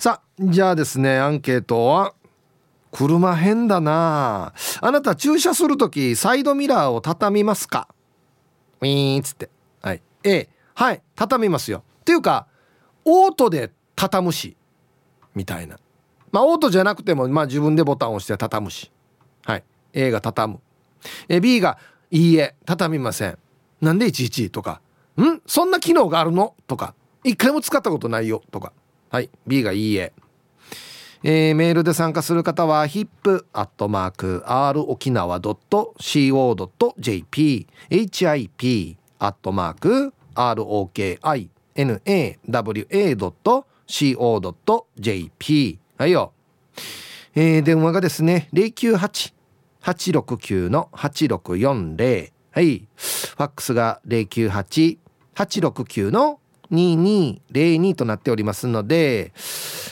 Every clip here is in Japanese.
さあじゃあですねアンケートは車変だな。あなた駐車する時サイドミラーを畳みますか？ウィーンっつって。はい。A はい。畳みますよ。っていうかオートで畳むし。みたいな。まあオートじゃなくてもまあ自分でボタンを押して畳むし。はい。A が畳む。B がいいえ畳みません。なんでいちいちとか。ん？そんな機能があるの？とか。一回も使ったことないよ。とか。はい B がいいえ。えー、メールで参加する方は hip.r 沖縄 .co.jp hip アットマーク ROKINAWA.co.jp はいよ、えー、電話がですね098-869-8640はい。ファックスが098-869の2202となっておりますので、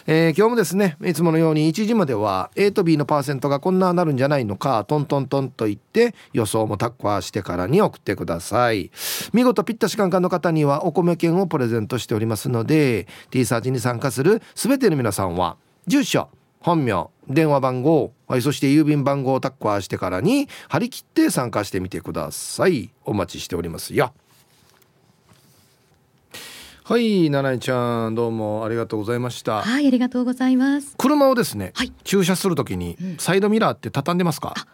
えー、今日もですねいつものように1時までは A と B のパーセントがこんななるんじゃないのかトントントンと言って予想もタッカーしてからに送ってください。見事ピッタシカンカンの方にはお米券をプレゼントしておりますので T サーチに参加する全ての皆さんは住所本名電話番号そして郵便番号をタッカーしてからに張り切って参加してみてください。お待ちしておりますよ。はい七重ちゃんどうもありがとうございました。はいありがとうございます。車をですね、はい、駐車するときにサイドミラーって畳んでますか、うん、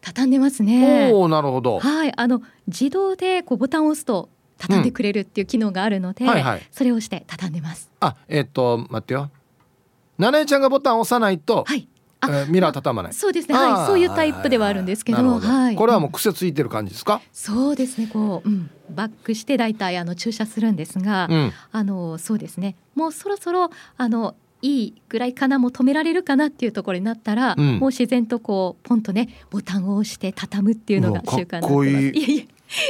畳んでますね。おおなるほど。はいあの自動でこうボタンを押すと畳んでくれるっていう機能があるので、うん。はいはい、それをして畳んでます。あえっ、と待ってよ。七重ちゃんがボタンを押さないとはい。えー、ミラー畳まない。そうですね。はい、そういうタイプではあるんですけど、ど。はい。これはもう癖ついてる感じですか？そうですね。こう、うん、バックしてだいたいあの駐車するんですが、うん、あのそうですね。もうそろそろあのいいぐらいかなもう止められるかなっていうところになったら、うん、もう自然とこうポンとねボタンを押して畳むっていうのが習慣になってます。いいいや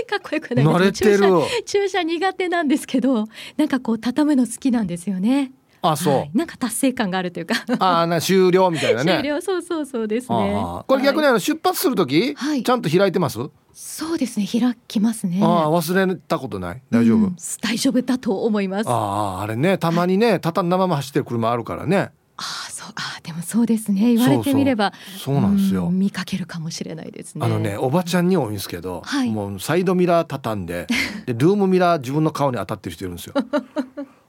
かっこよくないです駐車駐車苦手なんですけどなんかこう畳むの好きなんですよね。あそう、はい、なんか達成感があるというか。あな終了みたいなね。終了。そうそうそうですね。これ逆にあの出発する時、はい、ちゃんと開いてます？そうですね。開きますね。あ忘れたことない？大丈夫、うん、大丈夫だと思います。あああれねたまにね畳んだまま走ってる車あるからね。あそうあでもそうですね。言われてみればそうなんですよ。見かけるかもしれないですね。あのねおばちゃんに多いんですけど、はい、もうサイドミラー畳んででルームミラー自分の顔に当たってる人いるんですよ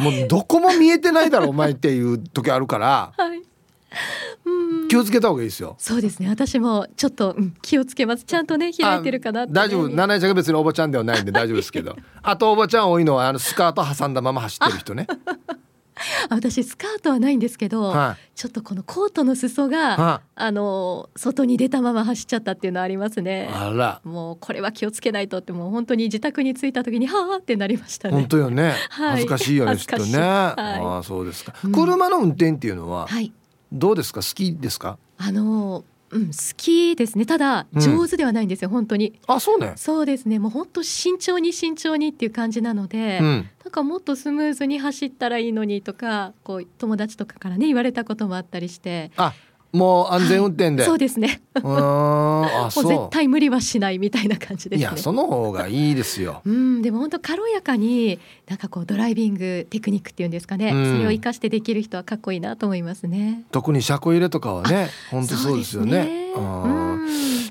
もうどこも見えてないだろお前っていう時あるから、はい、気をつけた方がいいですよ。そうですね。私もちょっと、うん、気をつけます。ちゃんとね開いてるかな大丈夫。七重ちゃんが別におばちゃんではないんで大丈夫ですけど。あとおばちゃん多いのはあのスカート挟んだまま走ってる人ね 私スカートはないんですけど、はい、ちょっとこのコートの裾が、はあの外に出たまま走っちゃったっていうのはありますね。あら。もうこれは気をつけないとってもう本当に自宅に着いた時にはあってなりましたね。本当よね、はい、恥ずかしいよね きっとね、はい、ああそうですか、うん、車の運転っていうのは、どうですか？好きですか？あのうん、好きですね。ただ上手ではないんですよ、うん、本当に。あそうね。そうですね。もう本当慎重に慎重にっていう感じなので、うん、なんかもっとスムーズに走ったらいいのにとかこう友達とかからね言われたこともあったりしてあもう安全運転で、はい、そうですね。もう絶対無理はしないみたいな感じです、ね、いやその方がいいですよ。うんでも本当軽やかになんかこうドライビングテクニックっていうんですかね、うん、それを生かしてできる人はかっこいいなと思いますね。特に車庫入れとかはね本当そうですよね、ね、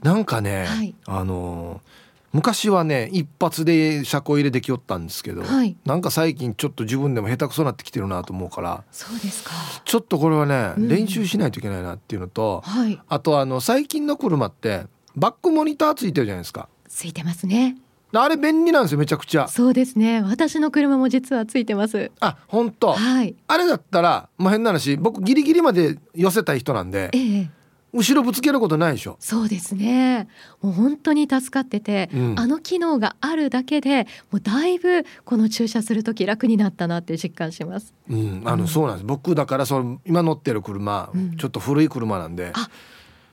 なんかね、はい、あのー昔はね一発で車庫入れできよったんですけど、はい、なんか最近ちょっと自分でも下手くそなってきてるなと思うからそうですか。ちょっとこれはね、うん、練習しないといけないなっていうのと、はい、あとあの最近の車ってバックモニターついてるじゃないですか。ついてますね。あれ便利なんですよめちゃくちゃ。そうですね。私の車も実はついてます。あ本当。はい。あれだったらまあ変な話僕ギリギリまで寄せたい人なんで、ええ、後ろぶつけることないでしょ。そうですね。もう本当に助かってて、うん、あの機能があるだけでもうだいぶこの駐車する時楽になったなって実感します。うん。あの、うん、そうなんです。僕だからその今乗ってる車、うん、ちょっと古い車なんで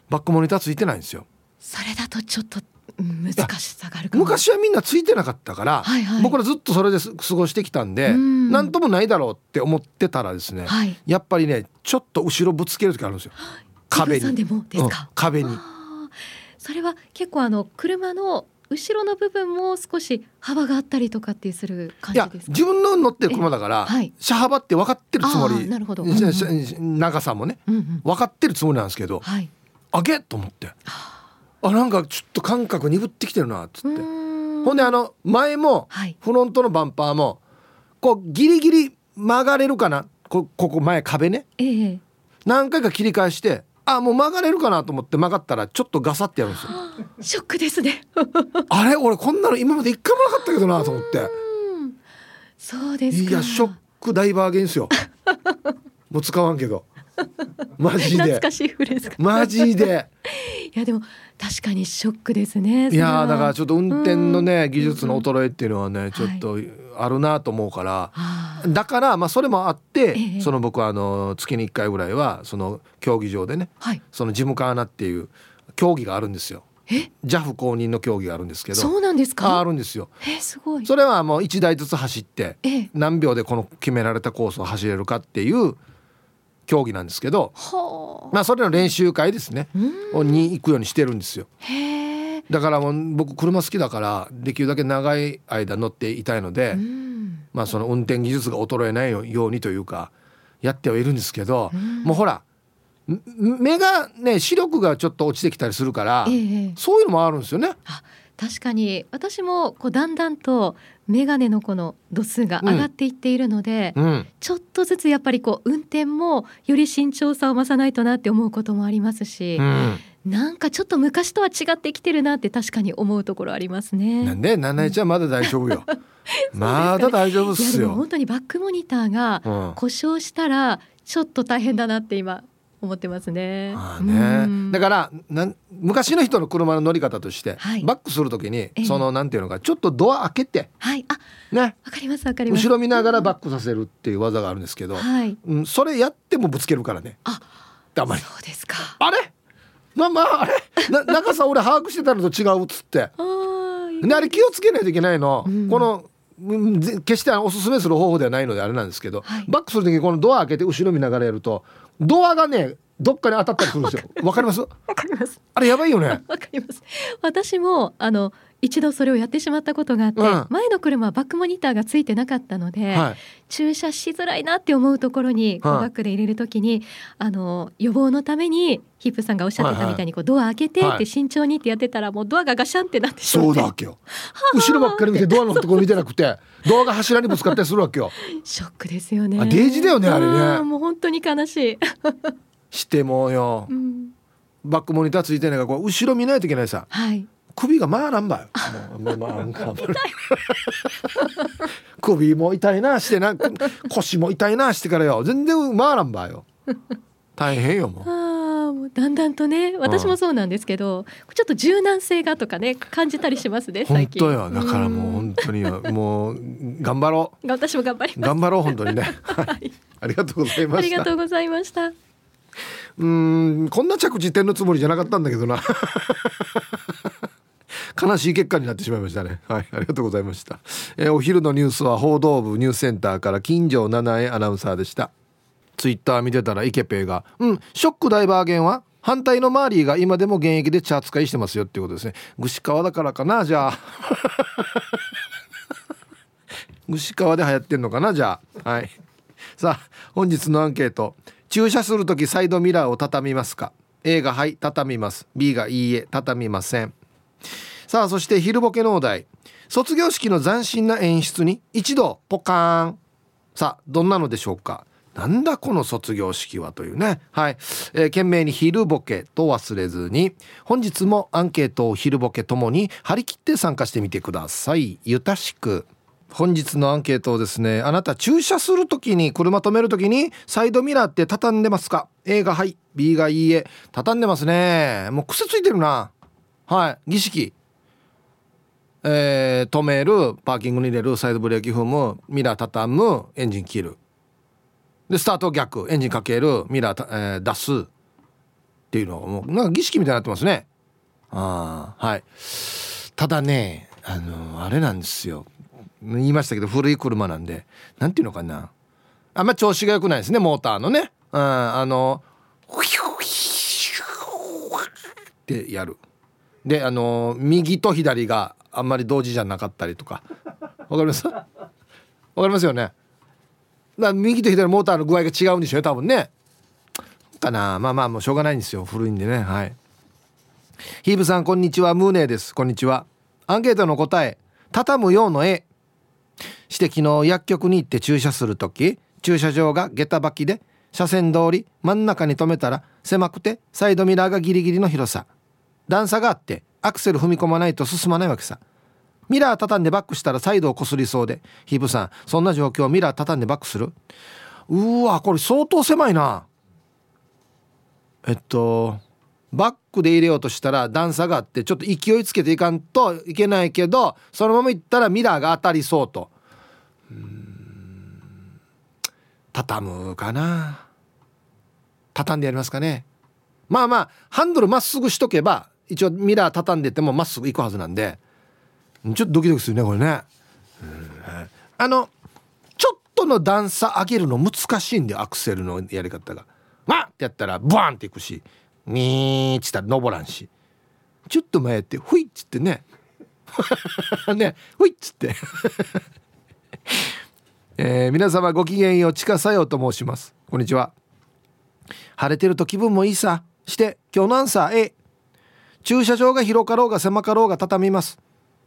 バックモニターついてないんですよ。それだとちょっと難しさがある昔はみんなついてなかったから、はいはい、僕らずっとそれで過ごしてきたんで何ともないだろうって思ってたらですね、はい、やっぱりねちょっと後ろぶつける時あるんですよ。壁に、うん、壁に。それは結構あの車の後ろの部分も少し幅があったりとかってする感じですか？自分の乗ってる車だから、はい、車幅って分かってるつもり。なるほど、うんうん、長さもね、うんうん、分かってるつもりなんですけど、はい、あげと思って。あ。なんかちょっと感覚鈍ってきてるなっつって。ほんであの前もフロントのバンパーもこうギリギリ曲がれるかな？こここ前壁ね、えー、何回か切り返してあもう曲がれるかなと思って曲がったらちょっとガサってやるんですよ。ショックですね。あれ？俺こんなの今まで一回もなかったけどなと思って。そうですいやショックダイバーゲンスよもう使わんけど。マジで。懐かしいフレーズマジで。いやでも確かにショックですねいやだからちょっと運転のね技術の衰えっていうのはねちょっとあるなと思うから、だからまあそれもあって、その僕はあの月に1回ぐらいはその競技場でね、そのジムカーナっていう競技があるんですよ。JAF 公認の競技があるんですけどそうなんですか？あるんですよ。えすごい。それはもう1台ずつ走って何秒でこの決められたコースを走れるかっていう競技なんですけどまあそれの練習会ですね。に行くようにしてるんですよだからもう僕車好きだからできるだけ長い間乗っていたいのでまあその運転技術が衰えないようにというかやってはいるんですけどもうほら目がね視力がちょっと落ちてきたりするから、そういうのもあるんですよね。確かに。私もこうだんだんと眼鏡のこの度数が上がっていっているので、うん、ちょっとずつやっぱりこう運転もより慎重さを増さないとなって思うこともありますし、うん、なんかちょっと昔とは違ってきてるなって確かに思うところありますね。なんで？七重ちゃんまだ大丈夫よ。まだ大丈夫っすよ。本当にバックモニターが故障したらちょっと大変だなって今思ってますね。あね。だからなん昔の人の車の乗り方として、はい、バックするときに、そのなんていうのかちょっとドア開けて、はい、あね。わかりますわかります。後ろ見ながらバックさせるっていう技があるんですけど、はい、うん、それやってもぶつけるからね。ああまりそうですか。あれ？まあまああれ？な長さ俺把握してたのと違うっつって。であれ気をつけないといけないの、うん、この決しておすすめする方法ではないのであれなんですけど、はい、バックする時にこのドア開けて後ろ見ながらやるとドアがねどっかに当たったりするんですよ。わかります。わかります？あれやばいよね。わかります。私もあの一度それをやってしまったことがあって、うん、前の車はバックモニターがついてなかったので、はい、駐車しづらいなって思うところにこうバックで入れるときに、あの予防のためにヒップさんがおっしゃってたみたいにこうドア開けてって慎重にってやってたらもうドアがガシャンってなってしまって。そうだわけよ。後ろばっかり見てドアのところ見てなくて ドアが柱にぶつかったりするわけよ。ショックですよね。あデイジだよねあれね。もう本当に悲しい。してもよ、うん、バックモニターついてないからこう後ろ見ないといけないさ、はい、首が回らんばよ。首も痛いなしてな腰も痛いなしてからよ全然回らんばよ。大変よもう。あもうだんだんとね私もそうなんですけど、うん、ちょっと柔軟性がとかね感じたりしますね最近。本当よだからもう本当に もう頑張ろう。私も頑張り頑張ろう本当にね。はい、ありがとうございました。ありがとうございました。うんこんな着地点のつもりじゃなかったんだけどな悲しい結果になってしまいましたね。はいありがとうございました、えー、お昼のニュースは報道部ニュースセンターから金城七重アナウンサーでした。ツイッター見てたらイケペイが「うんショックダイバーゲンは反対のマーリーが今でも現役で茶扱いしてますよ」っていうことですね。串川だからかなじゃあ。串川で流行ってんのかなじゃあ。はい。さあ本日のアンケート。駐車する時サイドミラーを畳みますか？A がはい畳みます。B がいいえ畳みません。さあそして昼ボケのお題。卒業式の斬新な演出に一度ポカーン。さあどんなのでしょうか？なんだこの卒業式はというね。はい、えー、懸命に昼ボケと忘れずに本日もアンケートを昼ボケともに張り切って参加してみてください。ゆたしく。本日のアンケートをですねあなた駐車する時に車止める時にサイドミラーって畳んでますか？A がはい。B がいいえ。畳んでますね。もう癖ついてるな。はい。儀式。えー、止めるパーキングに入れるサイドブレーキ踏むミラー畳むエンジン切る。でスタート逆エンジンかけるミラー、えー、出す。っていうのもうなんか儀式みたいになってますね。ああはい。ただねあのあれなんですよ。言いましたけど古い車なんで何ていうのかな。あんま調子が良くないですねモーターのね。うんあのってやる。であの右と左があんまり同時じゃなかったりとか。わかります？わかりますよね？だ右と左モーターの具合が違うんでしょう多分ね。かな？まあまあもうしょうがないんですよ古いんでね。はい。ヒーブさんこんにちは。ムーネーです。こんにちは。アンケートの答え畳むようの絵。して昨日薬局に行って駐車する時駐車場が下駄履きで車線通り真ん中に止めたら狭くてサイドミラーがギリギリの広さ。段差があってアクセル踏み込まないと進まないわけさ。ミラー畳んでバックしたらサイドをこすりそうで。ヒープさんそんな状況ミラー畳んでバックする？うわこれ相当狭いな。えっとバックで入れようとしたら段差があってちょっと勢いつけていかんといけないけどそのまま行ったらミラーが当たりそうと。うん。畳むかな。畳んでやりますかね。まあまあハンドルまっすぐしとけば一応ミラー畳んでてもまっすぐ行くはずなんでちょっとドキドキするねこれね、あのちょっとの段差上げるの難しいんでアクセルのやり方が。わってやったらブワンっていくしミーっつったら登らんし。ちょっと前やってふいっつってね。ねふいっつって。えー、皆様ごきげんようちかさようと申します。こんにちは。晴れてると気分もいいさ。して今日のアンサー A 駐車場が広かろうが狭かろうが畳みます。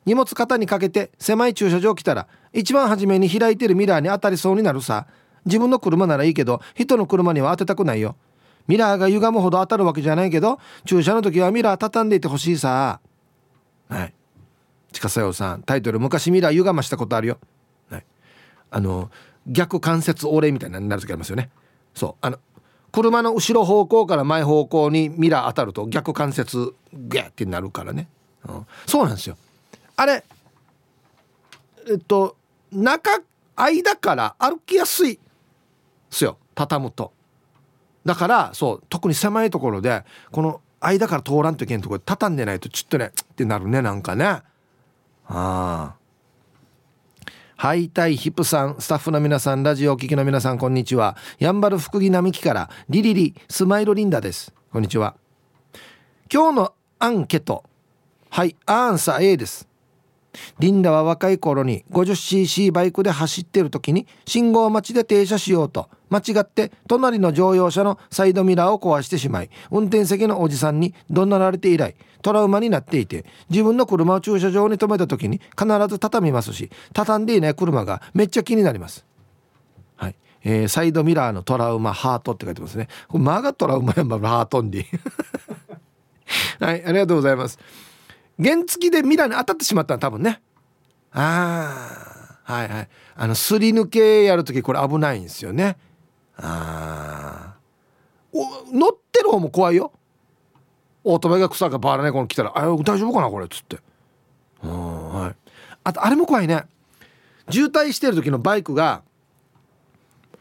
荷物肩にかけて狭い駐車場来たら一番初めに開いてるミラーに当たりそうになるさ。自分の車ならいいけど人の車には当てたくないよ。ミラーが歪むほど当たるわけじゃないけど駐車の時はミラー畳んでいてほしいさ。はい。近さよさんタイトル昔ミラー歪ましたことあるよ、はい、あの逆関節折れみたいなになる時ありますよね。そう。あの車の後ろ方向から前方向にミラー当たると逆関節ギャってなるからね、うん、そうなんですよ。あれえっと中間から歩きやすいすよ。畳むと。だからそう特に狭いところでこの間から通らんといけんところで畳んでないとちょっとねってなるねなんかね。ああ。ハイタイヒップさんスタッフの皆さんラジオお聞きの皆さんこんにちは。やんばる福木並木からリリリスマイルリンダです。こんにちは。今日のアンケート。はいアンサー A です。リンダは若い頃に 50cc バイクで走ってる時に信号待ちで停車しようと間違って隣の乗用車のサイドミラーを壊してしまい運転席のおじさんに怒鳴られて以来トラウマになっていて自分の車を駐車場に止めた時に必ず畳みますし畳んでいない車がめっちゃ気になります。はい、えー、サイドミラーのトラウマハートって書いてますね。これマガトラウマやんばハートンディはいありがとうございます。原付でミラーに当たってしまったら多分ね。ああはいはい。あのすり抜けやるときこれ危ないんですよね。あお乗ってる方も怖いよ。オートバイが草がバラ猫に来たら「あ大丈夫かなこれ」っつって。はい。あとあれも怖いね。渋滞してる時のバイクが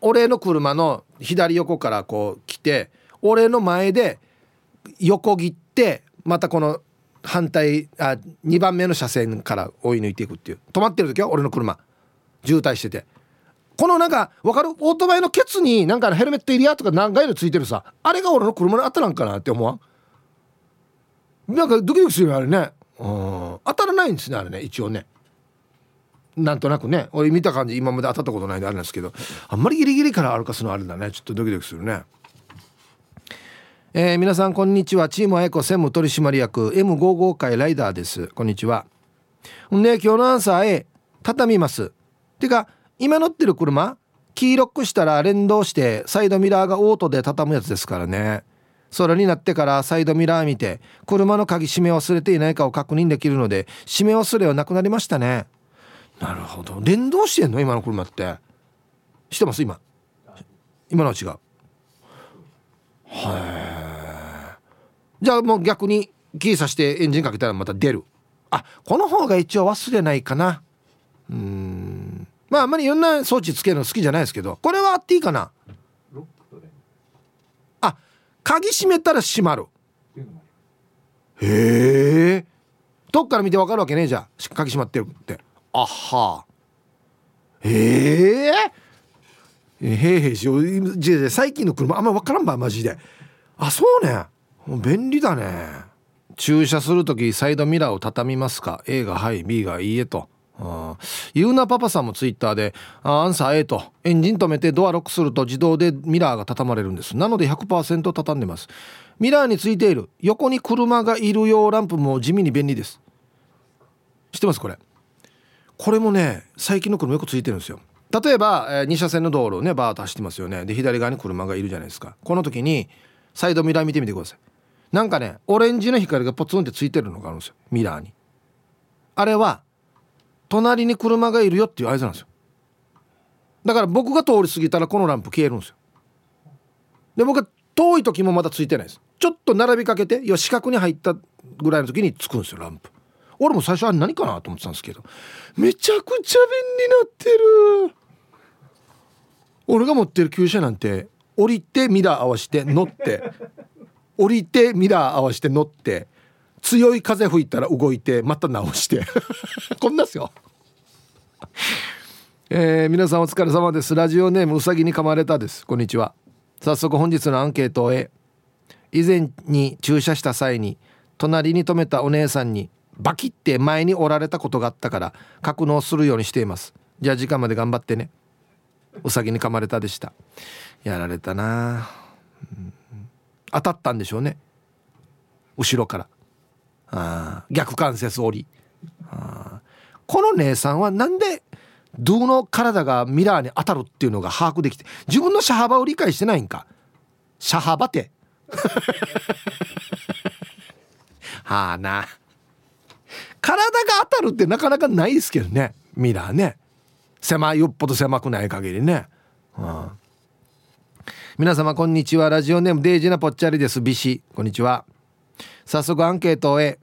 俺の車の左横からこう来て俺の前で横切ってまたこの反対あ2番目の車線から追い抜いていくっていう。止まってる時は俺の車。渋滞してて。このなんか分かる？オートバイのケツになんかヘルメットエリアとか何回のついてるさ。あれが俺の車に当たらんかなって思わん？なんかドキドキするよあれね。うん。当たらないんですねあれね一応ね。なんとなくね。俺見た感じ今まで当たったことないんであれなんですけど。あんまりギリギリから歩かすのあれだね。ちょっとドキドキするね。えー、皆さんこんにちは。チームあやこ専務取締役 M55 回ライダーです。こんにちは。んで今日のアンサー A 畳みます。てか今乗ってる車キーロックしたら連動してサイドミラーがオートで畳むやつですからね。空になってからサイドミラー見て車の鍵閉め忘れていないかを確認できるので閉め忘れはなくなりましたね。なるほど。連動してんの？今の車って。してます？今。今のは違う。はいじゃあもう逆にキーさしてエンジンかけたらまた出る。あこの方が一応忘れないかな。うん。まああんまりいろんな装置つけるの好きじゃないですけど。これはあっていいかな。あ鍵閉めたら閉まる。へえどっから見てわかるわけねじゃあ。鍵閉まってるって。あは。へえへえへえし最近の車あんま分からんばマジで。あそうね。便利だね。駐車する時サイドミラーを畳みますか？A がはい B がいいえと。ゆうなパパさんもツイッターで「アンサー A と。エンジン止めてドアロックすると自動でミラーが畳まれるんです。なので100%畳んでます。ミラーについている。横に車がいる用ランプも地味に便利です。知ってますこれ？これもね最近の車よくついてるんですよ。例えば、えー、2車線の道路をねバーッと走ってますよね。で左側に車がいるじゃないですか。この時にサイドミラー見てみてください。なんかねオレンジの光がポツンってついてるのがあるんですよ。ミラーに。あれは隣に車がいるよっていう合図なんですよ。だから僕が通り過ぎたらこのランプ消えるんですよ。で僕が遠い時もまだついてないです。ちょっと並びかけて要は四角に入ったぐらいの時につくんですよランプ。俺も最初は何かなと思ってたんですけどめちゃくちゃ便利になってる。俺が持ってる旧車なんて降りてミラー合わして乗って 降りてミラー合わして乗って強い風吹いたら動いてまた直して。こんなっすよ。えー、皆さんお疲れ様です。ラジオネームうさぎに噛まれたです。こんにちは。早速本日のアンケートへ。以前に駐車した際に隣に止めたお姉さんにバキって前におられたことがあったから格納するようにしています。じゃあ時間まで頑張ってね。うさぎに噛まれたでした。やられたな、うん、当たったんでしょうね。後ろから。あ逆関節折り。あこの姉さんはなんでドゥの体がミラーに当たるっていうのが把握できて自分の車幅を理解してないんか。車幅って。はあな。体が当たるってなかなかないですけどね。ミラーね。狭いよっぽど狭くない限りね、うん、皆様こんにちは。ラジオネームデイジなぽっちゃりです。ビシ。こんにちは。早速アンケートへ。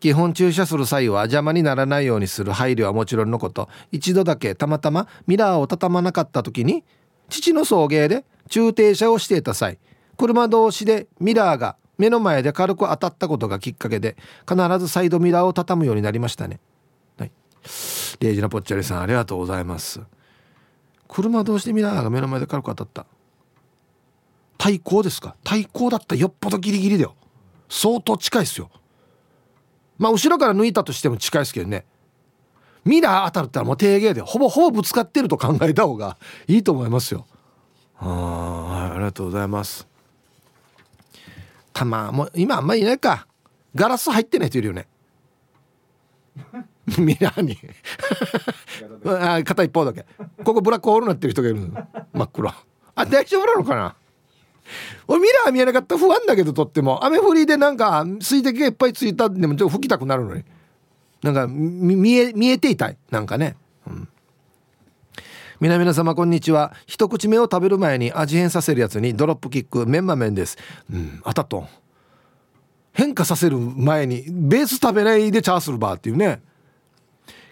基本駐車する際は邪魔にならないようにする配慮はもちろんのこと。一度だけたまたまミラーを畳まなかった時に父の送迎で駐停車をしていた際車同士でミラーが目の前で軽く当たったことがきっかけで必ずサイドミラーを畳むようになりましたね。はい。レイジナポッチャリさんありがとうございます。車同士でミラーが目の前で軽く当たった？対向ですか？対向だった。らよっぽどギリギリだよ。相当近いですよ。まあ後ろから抜いたとしても近いですけどね。ミラー当たるったらもう低芸でほぼほぼぶつかってると考えた方がいいと思いますよ。あありがとうございます。たまもう今あんまりいないか。ガラス入ってない人いるよね。ミラーに。あ片一方だけ。ここブラックホールになってる人がいる真っ黒。あ大丈夫なのかな。俺ミラー見えなかった。不安だけどとっても。雨降りでなんか水滴がいっぱいついたでもちょっと吹きたくなるのに。なんか見え見えていたい。なんかね。うん皆々様こんにちは。一口目を食べる前に味変させるやつにドロップキックメンマ麺です。うんあたっと変化させる前にベース食べないでチャーするバーっていうね。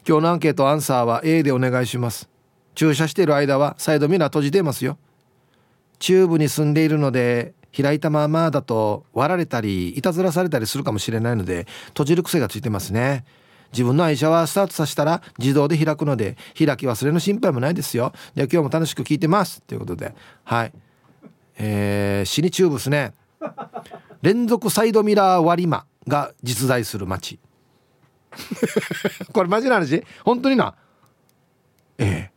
今日のアンケートアンサーは A でお願いします。駐車している間はサイドミラー閉じてますよ。チューブに住んでいるので開いたままだと割られたりいたずらされたりするかもしれないので閉じる癖がついてますね。自分の愛車はスタートさせたら自動で開くので開き忘れの心配もないですよ。じゃあ今日も楽しく聞いてます。ということで。はい。えー、シニチューブですね。連続サイドミラー割魔が実在する街。これマジな話？本当にな？ええ。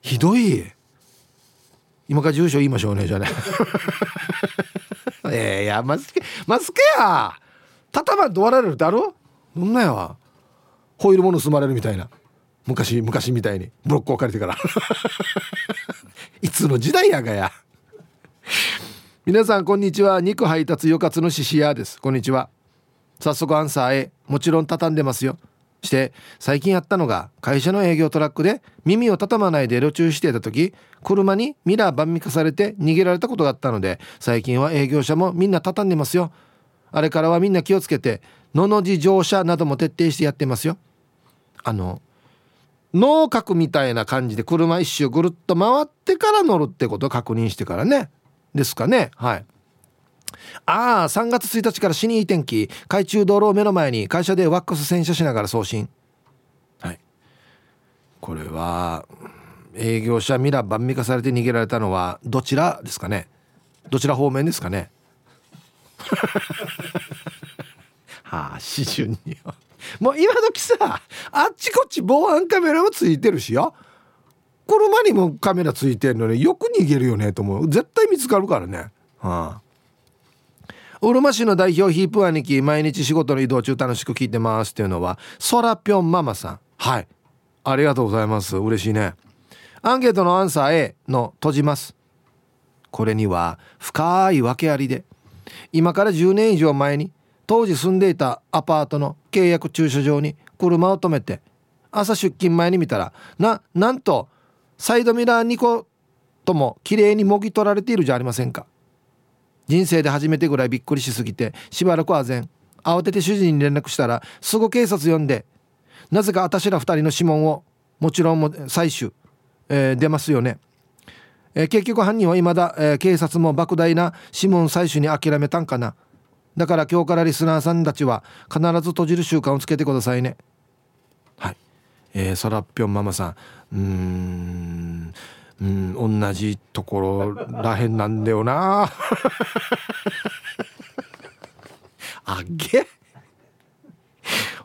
ひどい。今から住所言いましょうねじゃあね。ええいやマスケマスケや。たたまんと笑われるってあるどんなやわホイールも盗まれるみたいな。昔昔みたいに。ブロックを借りてから。いつの時代やがや。皆さんこんにちは。肉配達よかつのししやです。こんにちは。早速アンサーへ。もちろん畳んでますよ。して最近やったのが会社の営業トラックで耳を畳まないで路中していた時車にミラー万味化されて逃げられたことがあったので最近は営業者もみんな畳んでますよ。あれからはみんな気をつけてのの字乗車なども徹底してやってますよ。あの脳角みたいな感じで車一周ぐるっと回ってから乗るってことを確認してからね。ですかね。はい。ああ3月1日から死にいい天気。海中道路を目の前に会社でワックス洗車しながら送信。はい。これは営業者ミラ万味化されて逃げられたのはどちらですかね。どちら方面ですかね。はあ基準によもう今時さあっちこっち防犯カメラもついてるしよ。車にもカメラついてるのによく逃げるよねと思う。絶対見つかるからね。はあ。うるま市の代表ヒープ兄貴毎日仕事の移動中楽しく聞いてますっていうのはそらぴょんママさん。はい。ありがとうございます。嬉しいね。アンケートのアンサー A の閉じます。これには深い訳ありで。今から10年以上前に当時住んでいたアパートの契約駐車場に車を止めて朝出勤前に見たらななんとサイドミラー2個とも綺麗にもぎ取られているじゃありませんか。人生で初めてぐらいびっくりしすぎてしばらくは全慌てて主人に連絡したらすぐ警察呼んでなぜか私ら2人の指紋をもちろんも採取、えー、出ますよね、えー、結局犯人は未だ、えー、警察も莫大な指紋採取に諦めたんかな。だから今日からリスナーさんたちは必ず閉じる習慣をつけてくださいね。はい。えー、そらっぴょんママさん。うーん。うん同じところらへんなんだよな。あげ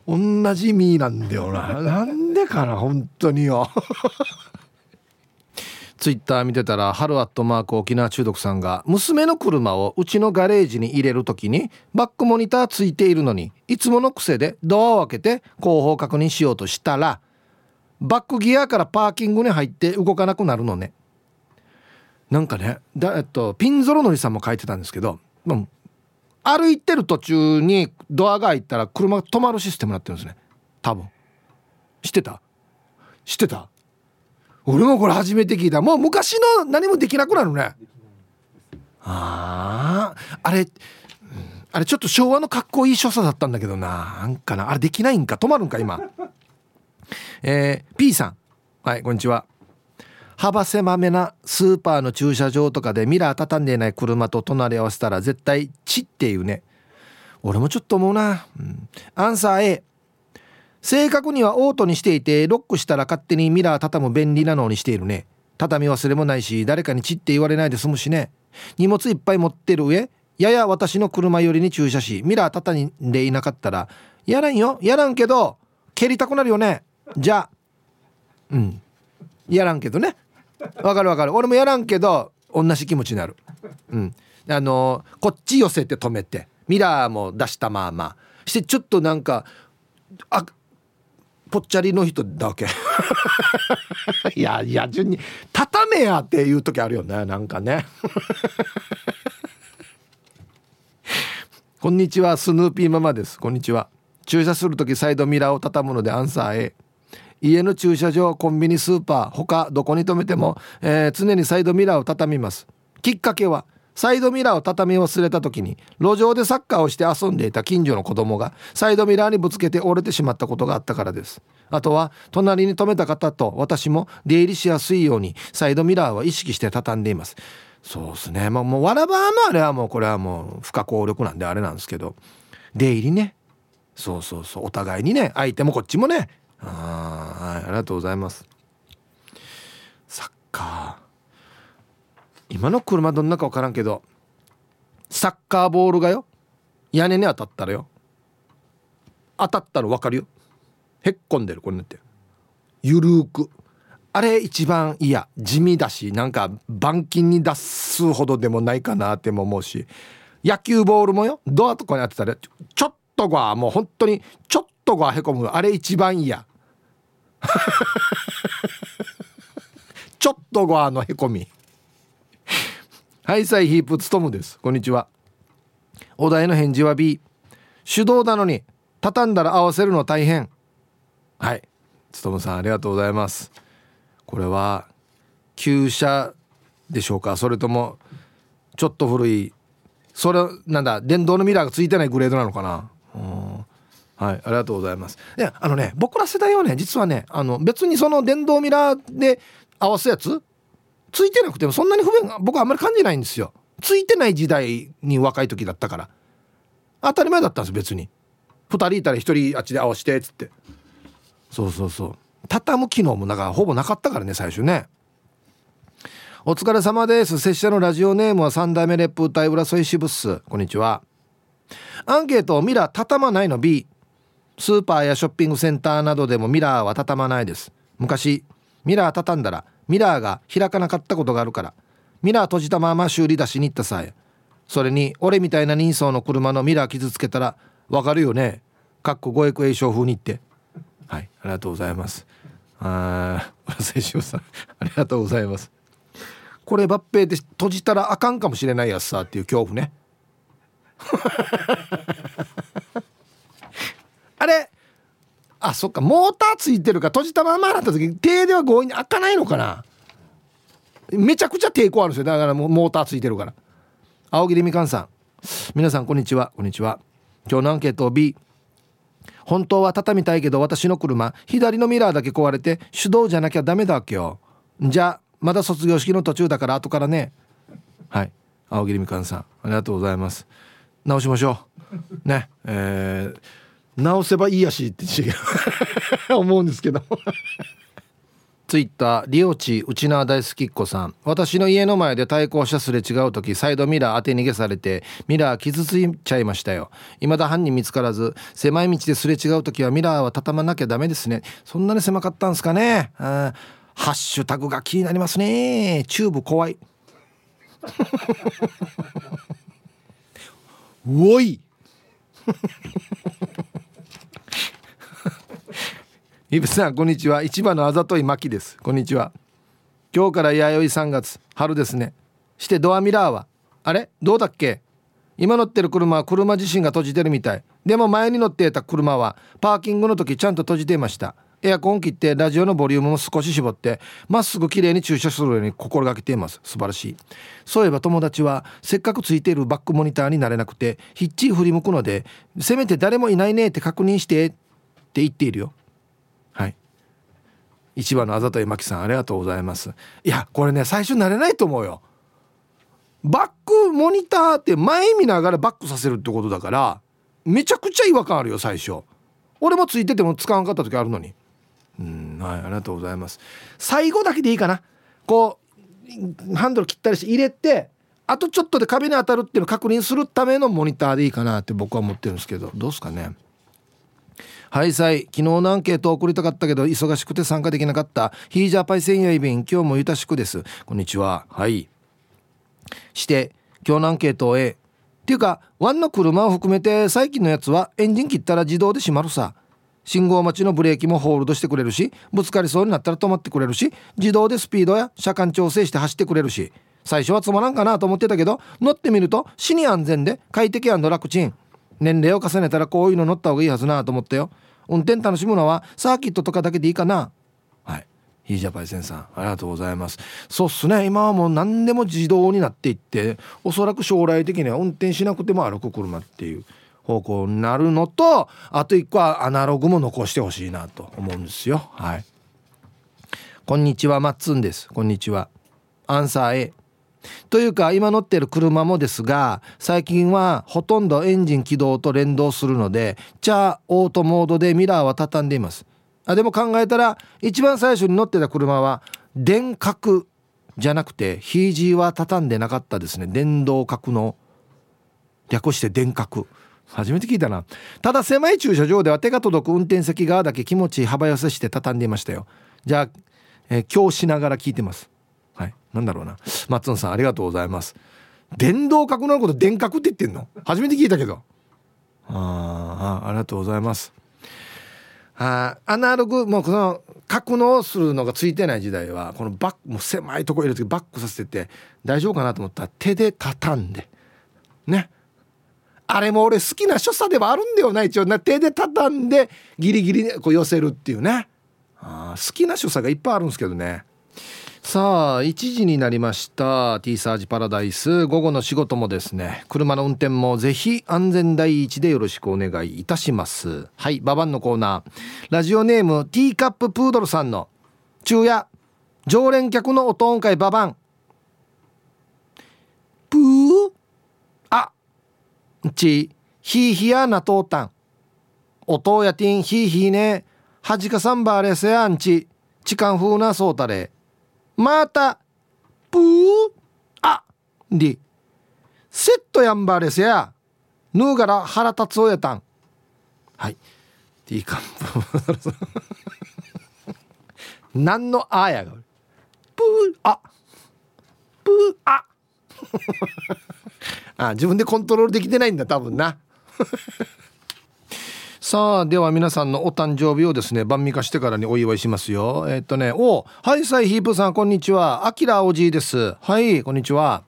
同じ意なんだよな。なんでかな本当によツイッター見てたらハルアットマーク沖縄中毒さんが娘の車をうちのガレージに入れる時にバックモニターついているのにいつもの癖でドアを開けて後方確認しようとしたらバックギアからパーキングに入って動かなくなるのね。なんかねだ、えっと、ピンゾロのりさんも書いてたんですけど、うん、歩いてる途中にドアが開いたら車が止まるシステムになってるんですね。多分。知ってた？知ってた？俺もこれ初めて聞いた。もう昔の何もできなくなるね。あああれあれちょっと昭和のかっこいい所作だったんだけどな。なんかな。あれできないんか？止まるんか？今。えー、P さん。はいこんにちは。幅狭めなスーパーの駐車場とかでミラー畳んでいない車と隣り合わせたら絶対「チ」っていうね。俺もちょっと思うな、うん、アンサー A 正確にはオートにしていてロックしたら勝手にミラー畳む便利なのにしているね。畳み忘れもないし誰かにチって言われないで済むしね。荷物いっぱい持ってる上やや私の車寄りに駐車しミラー畳んでいなかったらやらんよやらんけど蹴りたくなるよね。じゃあうん。やらんけどね。わかるわかる。俺もやらんけど同じ気持ちになる。うん。あのこっち寄せて止めてミラーも出したまあまあ。してちょっとなんかあぽっちゃりの人だけ。いやいや順に畳めやっていう時あるよねなんかね。こんにちはスヌーピーママです。こんにちは。駐車する時サイドミラーを畳むのでアンサー A 家の駐車場コンビニスーパー他どこに止めても、えー、常にサイドミラーを畳みます。きっかけはサイドミラーを畳み忘れた時に路上でサッカーをして遊んでいた近所の子供がサイドミラーにぶつけて折れてしまったことがあったからです。あとは隣に止めた方と私も出入りしやすいようにサイドミラーは意識して畳んでいますそうですね。まあもうわらばのあれはもうこれはもう不可抗力なんであれなんですけど。出入りね。そうそうそう。お互いにね。相手もこっちもね。あはい。ありがとうございます。サッカー。今の車どんなか分からんけどサッカーボールがよ屋根に当たったらよ当たったの分かるよ。へっこんでるこれなって。ゆるく。あれ一番嫌。地味だしなんか板金に出すほどでもないかなっても思うし。野球ボールもよドアとかに当てたらちょっとがもう本当にちょっとがへこむ。あれ一番嫌。ちょっとがのへこみ。ハイサイヒープツトムです。こんにちは。お題の返事は B 手動なのに畳んだら合わせるの大変。はい。ツトムさんありがとうございます。これは旧車でしょうか？それともちょっと古いそれなんだ電動のミラーがついてないグレードなのかな？はいありがとうございます。いやあのね僕ら世代はね実はねあの別にその電動ミラーで合わすやつついてなくてもそんなに不便が僕はあんまり感じないんですよ。ついてない時代に若い時だったから。当たり前だったんです別に。2人いたら1人あっちで合わしてっつって。そうそうそう。畳む機能もだかほぼなかったからね最初ね。お疲れ様です。拙者のラジオネームは三代目レップ歌い浦添支部っすこんにちは。アンケートミラー畳まないの B スーパーやショッピングセンターなどでもミラーは畳まないです。昔ミラー畳んだらミラーが開かなかったことがあるから。ミラー閉じたまま修理出しに行ったさえ。それに俺みたいな人相の車のミラー傷つけたらわかるよね。かっこ五役栄翔風にって。はいありがとうございます。ああ青春さんありがとうございます。これ抜兵で閉じたらあかんかもしれないやつさっていう恐怖ね。あれ？あそっか。モーターついてるか。閉じたままなった時手では強引に開かないのかな。めちゃくちゃ抵抗あるんですよ。だからもうモーターついてるから。青桐みかんさん。皆さんこんにちは。こんにちは。今日のアンケート B 本当は畳みたいけど私の車左のミラーだけ壊れて手動じゃなきゃダメだっけよ。じゃあまだ卒業式の途中だから後からね。はい。青桐みかんさんありがとうございます。直しましょう。ね。えー、直せばいいやしって 思うんですけど。ツイッターリオチ内縄大好きっ子さん。私の家の前で対向車すれ違う時サイドミラー当て逃げされてミラー傷ついちゃいましたよ。未だ犯人見つからず狭い道ですれ違う時はミラーは畳まなきゃダメですね。そんなに狭かったんですかね。ハッシュタグが気になりますね。チューブ怖い。おい イブさんこんにちは。市場のあざといまきです。こんにちは。今日から弥生3月春ですね。してドアミラーはあれ？どうだっけ？今乗ってる車は車自身が閉じてるみたい。でも前に乗っていた車はパーキングの時ちゃんと閉じていました。エアコン切ってラジオのボリュームも少し絞ってまっすぐ綺麗に駐車するように心がけています。素晴らしい。そういえば友達はせっかくついているバックモニターになれなくてひっちり振り向くのでせめて誰もいないねって確認してって言っているよ。一番のあざといまきさんありがとうございます。いやこれね最初慣れないと思うよ。バックモニターって前見ながらバックさせるってことだからめちゃくちゃ違和感あるよ最初。俺もついてても使わんかった時あるのに。うんはいありがとうございます。最後だけでいいかな。こうハンドル切ったりして入れてあとちょっとで壁に当たるっていうのを確認するためのモニターでいいかなって僕は思ってるんですけどどうですかね。はいさい。昨日のアンケート送りたかったけど忙しくて参加できなかった。ヒージャーパイセンヤイビン今日もゆたしくです。こんにちは。はい。して今日のアンケートを A っていうかワンの車を含めて最近のやつはエンジン切ったら自動で閉まるさ。信号待ちのブレーキもホールドしてくれるしぶつかりそうになったら止まってくれるし自動でスピードや車間調整して走ってくれるし。最初はつまらんかなと思ってたけど乗ってみると死に安全で快適楽ちん。年齢を重ねたらこういうの乗った方がいいはずなと思ったよ運転楽しむのはサーキットとかだけでいいかな。はい。ヒージャパイセンさんありがとうございます。そうっすね。今はもう何でも自動になっていっておそらく将来的には運転しなくても歩く車っていう方向になるのとあと一個はアナログも残してほしいなと思うんですよ。はい。こんにちはマッツンです。こんにちは。アンサー A というか今乗ってる車もですが最近はほとんどエンジン起動と連動するのでチャーオートモードでミラーは畳んでいます。あでも考えたら一番最初に乗ってた車は電角じゃなくてヒージーは畳んでなかったですね。電動角の略して電角。初めて聞いたな。ただ狭い駐車場では手が届く運転席側だけ気持ち幅寄せして畳んでいましたよ。じゃあ、えー、今日しながら聞いてます。なんだろうな。松野さんありがとうございます。電動角のこと電角って言ってんの？初めて聞いたけど。ああありがとうございます。あアナログもうこの格納するのがついてない時代はこのバックもう狭いとこ入れてバックさせてて大丈夫かなと思ったら手で畳んで。ね。あれも俺好きな所作ではあるんだよな一応な。手で畳んでギリギリこう寄せるっていうね。あ好きな所作がいっぱいあるんですけどね。さあ1時になりました。T サージパラダイス。午後の仕事もですね。車の運転もぜひ安全第一でよろしくお願いいたします。はいババンのコーナー。ラジオネームティーカッププードルさんの昼夜常連客の音音会ババンプー？あちヒーヒヤナトータン音やティンヒーヒーね。はじかさんばーレセアンチ痴漢風なそうたれ。またプーあり。セットやんばれせや。ヌーガラ腹立つおやたん。はい。ティーカンプ 何のあやがプーあ。プーあ。あ自分でコントロールできてないんだ多分な。さあでは皆さんのお誕生日をですね晩味化してからにお祝いしますよ。えー、っとねおはいさいヒープさんこんにちは。あきらおじいです。はいこんにちは。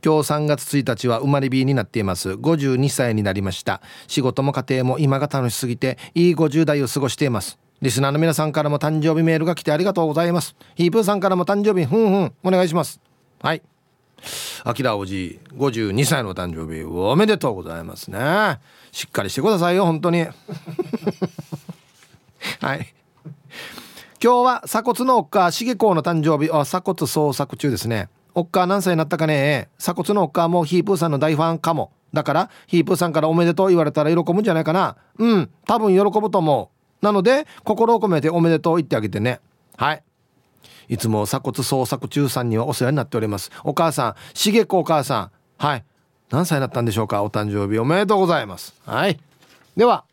今日3月1日は生まれ日になっています。52歳になりました。仕事も家庭も今が楽しすぎていい50代を過ごしています。リスナーの皆さんからも誕生日メールが来てありがとうございます。ヒープーさんからも誕生日ふんふんお願いします。はい。あきらおじい52歳の誕生日おめでとうございますね。しっかりしてくださいよ本当に。はい。今日は鎖骨のおっか茂子の誕生日。あ鎖骨捜索中ですね。おっか何歳になったかね。鎖骨のおっかもヒープーさんの大ファンかも。だからヒープーさんからおめでとう言われたら喜ぶんじゃないかな。うん多分喜ぶと思う。なので心を込めておめでとう言ってあげてね。はい。いつも鎖骨捜索中さんにはお世話になっております。お母さんしげこお母さん。はい。何歳になったんでしょうかお誕生日おめでとうございます。はい。では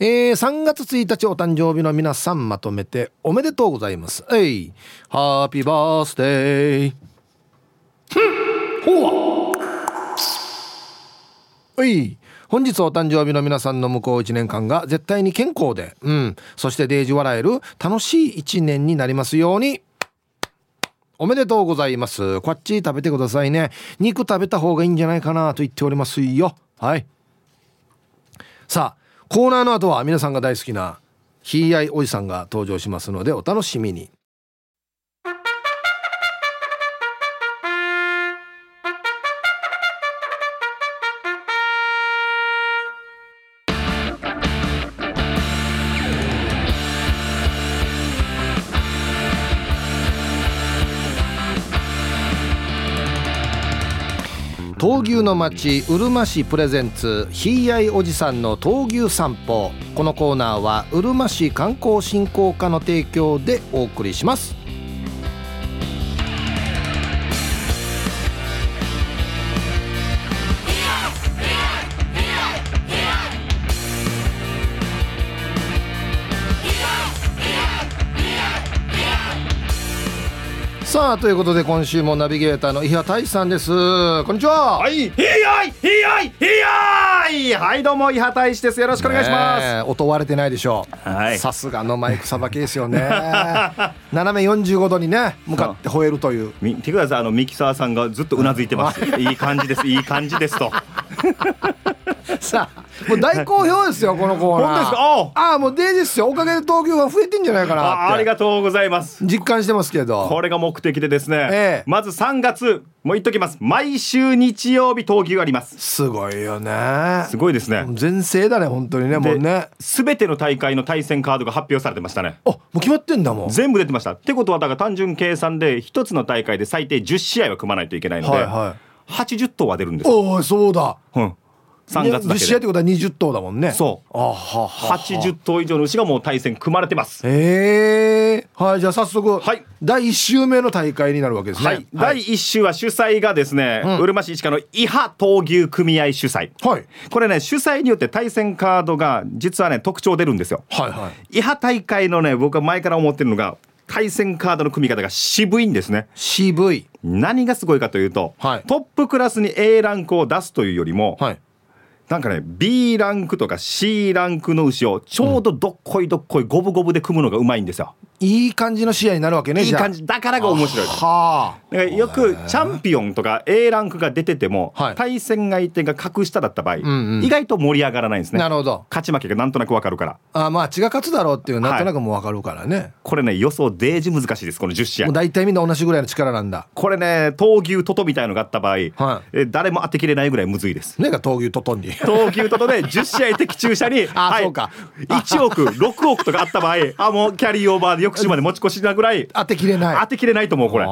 えー、3月1日お誕生日の皆さんまとめておめでとうございます。えい。ハッピーバースデーほう。い。本日お誕生日の皆さんの向こう1年間が絶対に健康で、うん、そしてデージ笑える楽しい1年になりますように。おめでとうございます。こっち食べてくださいね。肉食べた方がいいんじゃないかなと言っておりますよ。はい。さあ、コーナーの後は皆さんが大好きなひいあいおじさんが登場しますのでお楽しみに。闘牛の町うるま市プレゼンツひいあいおじさんの闘牛散歩。このコーナーはうるま市観光振興課の提供でお送りします。さあということで今週もナビゲーターの伊波大さんです。こんにちは。はい。ひいあいひいあいひいあいはいどうも伊波大です。よろしくお願いします。音割れてないでしょう。はい。さすがのマイクさばきですよね。斜め45度にね向かって吠えるという。見てくださいあのミキサーさんがずっとうなずいてます。いい感じですいい感じですと さあもう大好評ですよこのコーナー。本当ですか？ああもうデージですよ。おかげで東京が増えてんじゃないかなありがとうございます。実感してますけど。これが目的でですね、ええ、まず3月もう言っときます。毎週日曜日闘牛あります。すごいよね。すごいですね。全盛だね本当にねもうね。全ての大会の対戦カードが発表されてましたね。あもう決まってんだもん。全部出てました。ってことはだから単純計算で一つの大会で最低10試合は組まないといけないので、はいはい、80頭は出るんですおおそうだ。うん3月だけで。試合ってことは20頭だもんね。そう。あはは80頭以上の牛がもう対戦組まれてます。へえ。はいじゃあ早速、はい、第1週目の大会になるわけですね、はい、第1週は主催がですね、うん、うるま市市下の伊波闘牛組合主催、はい、これね主催によって対戦カードが実はね特徴出るんですよ。はいはい。伊波大会のね僕は前から思ってるのが対戦カードの組み方が渋いんですね。渋い。何がすごいかというと、はい、トップクラスに A ランクを出すというよりも、はい、なんかね B ランクとか C ランクの牛をちょうどどっこいどっこい五分五分で組むのがうまいんですよ。いい感じの試合になるわけねいい感じ。だからが面白い。はよくチャンピオンとか A ランクが出てても、はい、対戦相手が格下だった場合、うんうん、意外と盛り上がらないんですね。なるほど。勝ち負けがなんとなくわかるから。あまあ血が勝つだろうっていうなんとなくもわかるからね、はい、これね予想デージ難しいですこの10試合大体みんな同じぐらいの力なんだ。これね闘牛トトみたいのがあった場合、はい、え誰も当てきれないぐらいむずいです。ねが闘牛トトに。闘牛トトで10試合的注射に あ、はい、そうか。1億6億とかあった場合あもうキャリーオーバーで翌週まで持ち越しなぐらい当てきれない。当てきれないと思うこれ。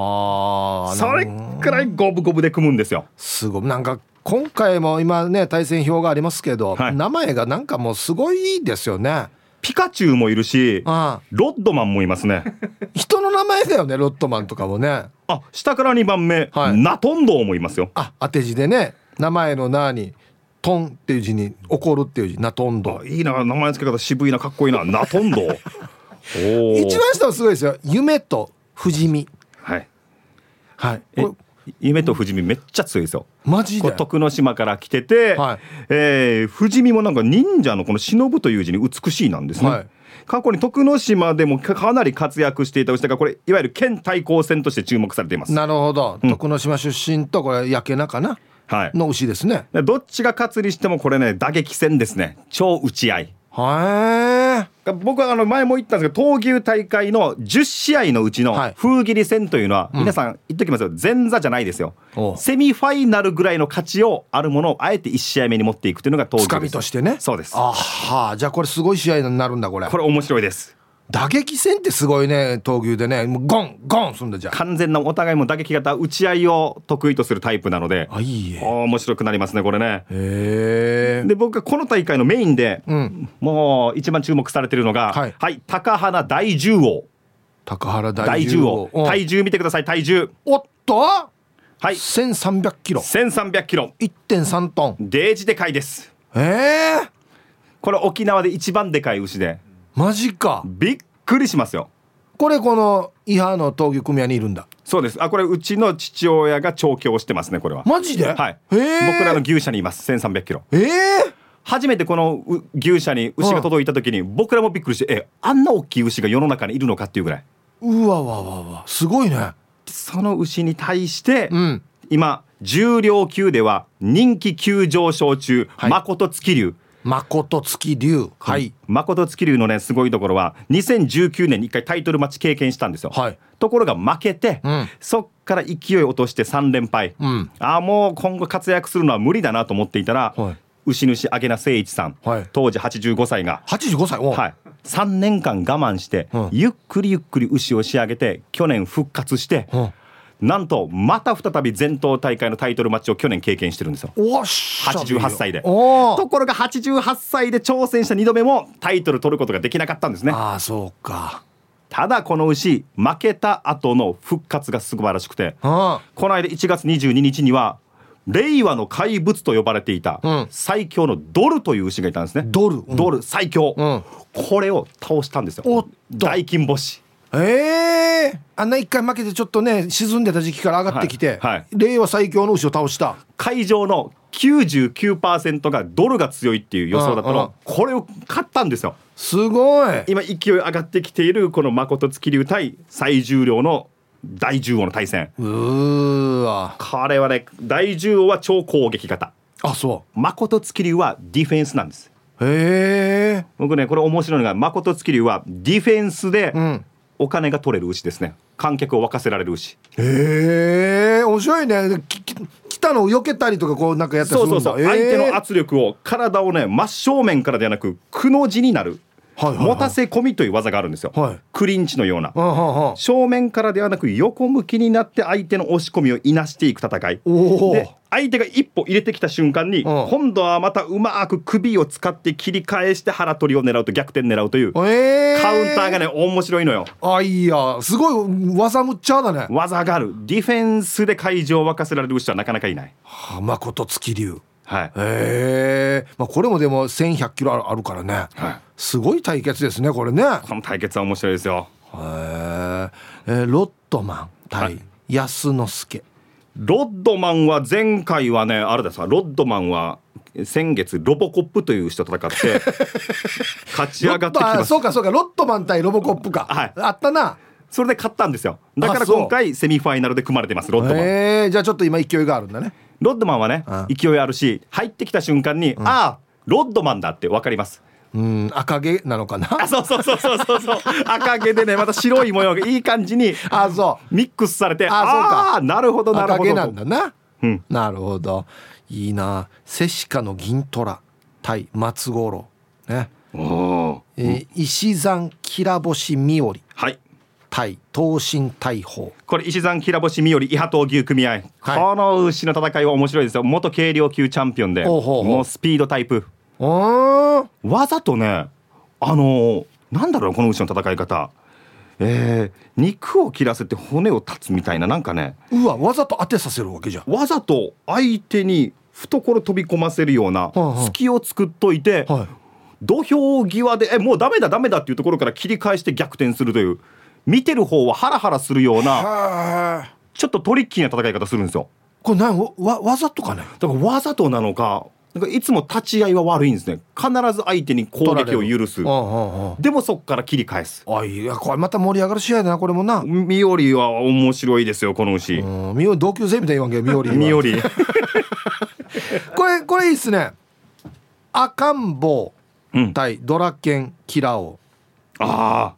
それくらい五分五分で組むんですよ。すごい。なんか今回も今ね対戦表がありますけど、はい、名前がなんかもうすごいですよね。ピカチュウもいるしロッドマンもいますね。人の名前だよねロッドマンとかもね。あ下から2番目、はい、ナトンドウもいますよ。あ当て字でね名前の名にトンっていう字に怒るっていう字ナトンド。いいな名前付け方渋いなかっこいいなナトンド 一番下はすごいですよ。夢と富士見はい。はい。夢と富士見めっちゃ強いですよ。マジで？徳之島から来てて、はい、えー、富士見もなんか忍者のこの忍という字に美しいなんですね、はい。過去に徳之島でもかなり活躍していた牛だからこれいわゆる県対抗戦として注目されています。なるほど、うん、徳之島出身とこれ焼け中な？はい、の牛ですね。どっちが勝つにしてもこれね打撃戦ですね。超打ち合い。はい僕はあの前も言ったんですけど闘牛大会の10試合のうちの封切り戦というのは、皆さん言っときますよ。前座じゃないですよ。セミファイナルぐらいの価値をあるものをあえて1試合目に持っていくというのが闘牛です。つかみとしてね。そうです。あは。じゃあこれすごい試合になるんだこれ。これ面白いです打撃戦ってすごいね闘牛でね。もうゴンゴンすんだじゃ完全なお互いも打撃型打ち合いを得意とするタイプなのであいい面白くなりますねこれね。へで僕はこの大会のメインで、うん、もう一番注目されてるのが、はい、はい、高花大獣王。高原大獣王。体重見てください体重。おっと？はい。1300キロ。1300キロ。1.3トン。デージでかいです。ええー、これ沖縄で一番でかい牛でマジか。びっくりしますよ。これこの伊波の闘牛組合にいるんだ。そうです。あこれうちの父親が調教してますねこれは。マジで？はい。僕らの牛舎にいます。1300キロ。ええ。ー、初めてこの牛舎に牛が届いた時に僕らもびっくりしてえあんな大きい牛が世の中にいるのかっていうぐらい。うわわわわ。すごいね。その牛に対して、うん、今重量級では人気急上昇中、はい、誠月流誠月流。はい。誠月流のねすごいところは2019年に一回タイトルマッチ経験したんですよ、はい、ところが負けて、うん、そっから勢い落として3連敗、うん、ああもう今後活躍するのは無理だなと思っていたら、はい、牛主揚名誠一さん、はい、当時85歳が。85歳？はい。3年間我慢して、うん、ゆっくりゆっくり牛を仕上げて去年復活して、うんなんとまた再び全島大会のタイトルマッチを去年経験してるんですよ。88歳で。ところが88歳で挑戦した2度目もタイトル取ることができなかったんですね。ああそうか。ただこの牛負けた後の復活が素晴らしくてこの間1月22日には令和の怪物と呼ばれていた最強のドルという牛がいたんですね、ドル、ドル最強、うん、これを倒したんですよ。大金星ええー、あんな一回負けてちょっとね沈んでた時期から上がってきて、はいはい、令和最強の牛を倒した。会場の99%がドルが強いっていう予想だったの。これを勝ったんですよ。すごい。今勢い上がってきているこの誠月流対最重量の大獣王の対戦。うわ。彼はね大獣王は超攻撃型。あそう。誠月流はディフェンスなんです。へえ僕ねこれ面白いのが誠月流はディフェンスで、うんお金が取れる牛ですね。観客を沸かせられる牛。へえ面白いね。来たのを避けたりとかこうなんかやったりするんだ。そうそうそう、相手の圧力を体をね真正面からではなくくの字になるはいはいはい、持たせ込みという技があるんですよ、はい、クリンチのような、正面からではなく横向きになって相手の押し込みをいなしていく戦い。で相手が一歩入れてきた瞬間に、今度はまたうまく首を使って切り返して腹取りを狙うと逆転狙うという、えー、カウンターがね面白いのよ。あいや。すごい技むっちゃだね。技がある。ディフェンスで会場を沸かせられる人はなかなかいない。は誠月流はい、へえ、まあ、これもでも1100キロあるからね、はい、すごい対決ですねこれね。この対決は面白いですよ。へえロッドマン対安之助、ロッドマンは前回はねあれですか？ロッドマンは先月ロボコップという人と戦って 勝ち上がってきまそうかそうか。ロッドマン対ロボコップか、はい、あったな。それで勝ったんですよ。だから今回セミファイナルで組まれてますロッドマン。えじゃあちょっと今勢いがあるんだね。ロッドマンはね勢いあるし入ってきた瞬間に、うん、ああロッドマンだって分かりますうん赤毛なのかな？あそうそうそうそうそうそう。赤毛でねまた白い模様がいい感じにあそう。ミックスされてあそうか。あなるほどなるほど。赤毛なんだな、うん、なるほど。いいな。セシカの銀虎対松五郎。ね。おえー、石山きらぼしみおり。はい。対東進大砲。これ石山きらぼしみより伊波闘牛組合、はい、この牛の戦いは面白いですよ。元軽量級チャンピオンでもうスピードタイプわざとねあのー、なんだろうこの牛の戦い方。えー、肉を切らせて骨を断つみたいななんかね。うわわざと当てさせるわけじゃわざと相手に懐飛び込ませるような隙を作っといて、はい、土俵際でえもうダメだダメだっていうところから切り返して逆転するという。見てる方はハラハラするようなちょっとトリッキーな戦い方するんですよ。これ何？わわざとかね。だからわざとなのかなんかいつも立ち合いは悪いんですね。必ず相手に攻撃を許す。でもそこから切り返す。あいやこれまた盛り上がる試合だなこれもな。ミオリは面白いですよこの牛ミオ同級生みたいな言わんけミオリ ミオリ。これこれいいっすね。赤ん坊対ドラケンキラオ、うん、ああ。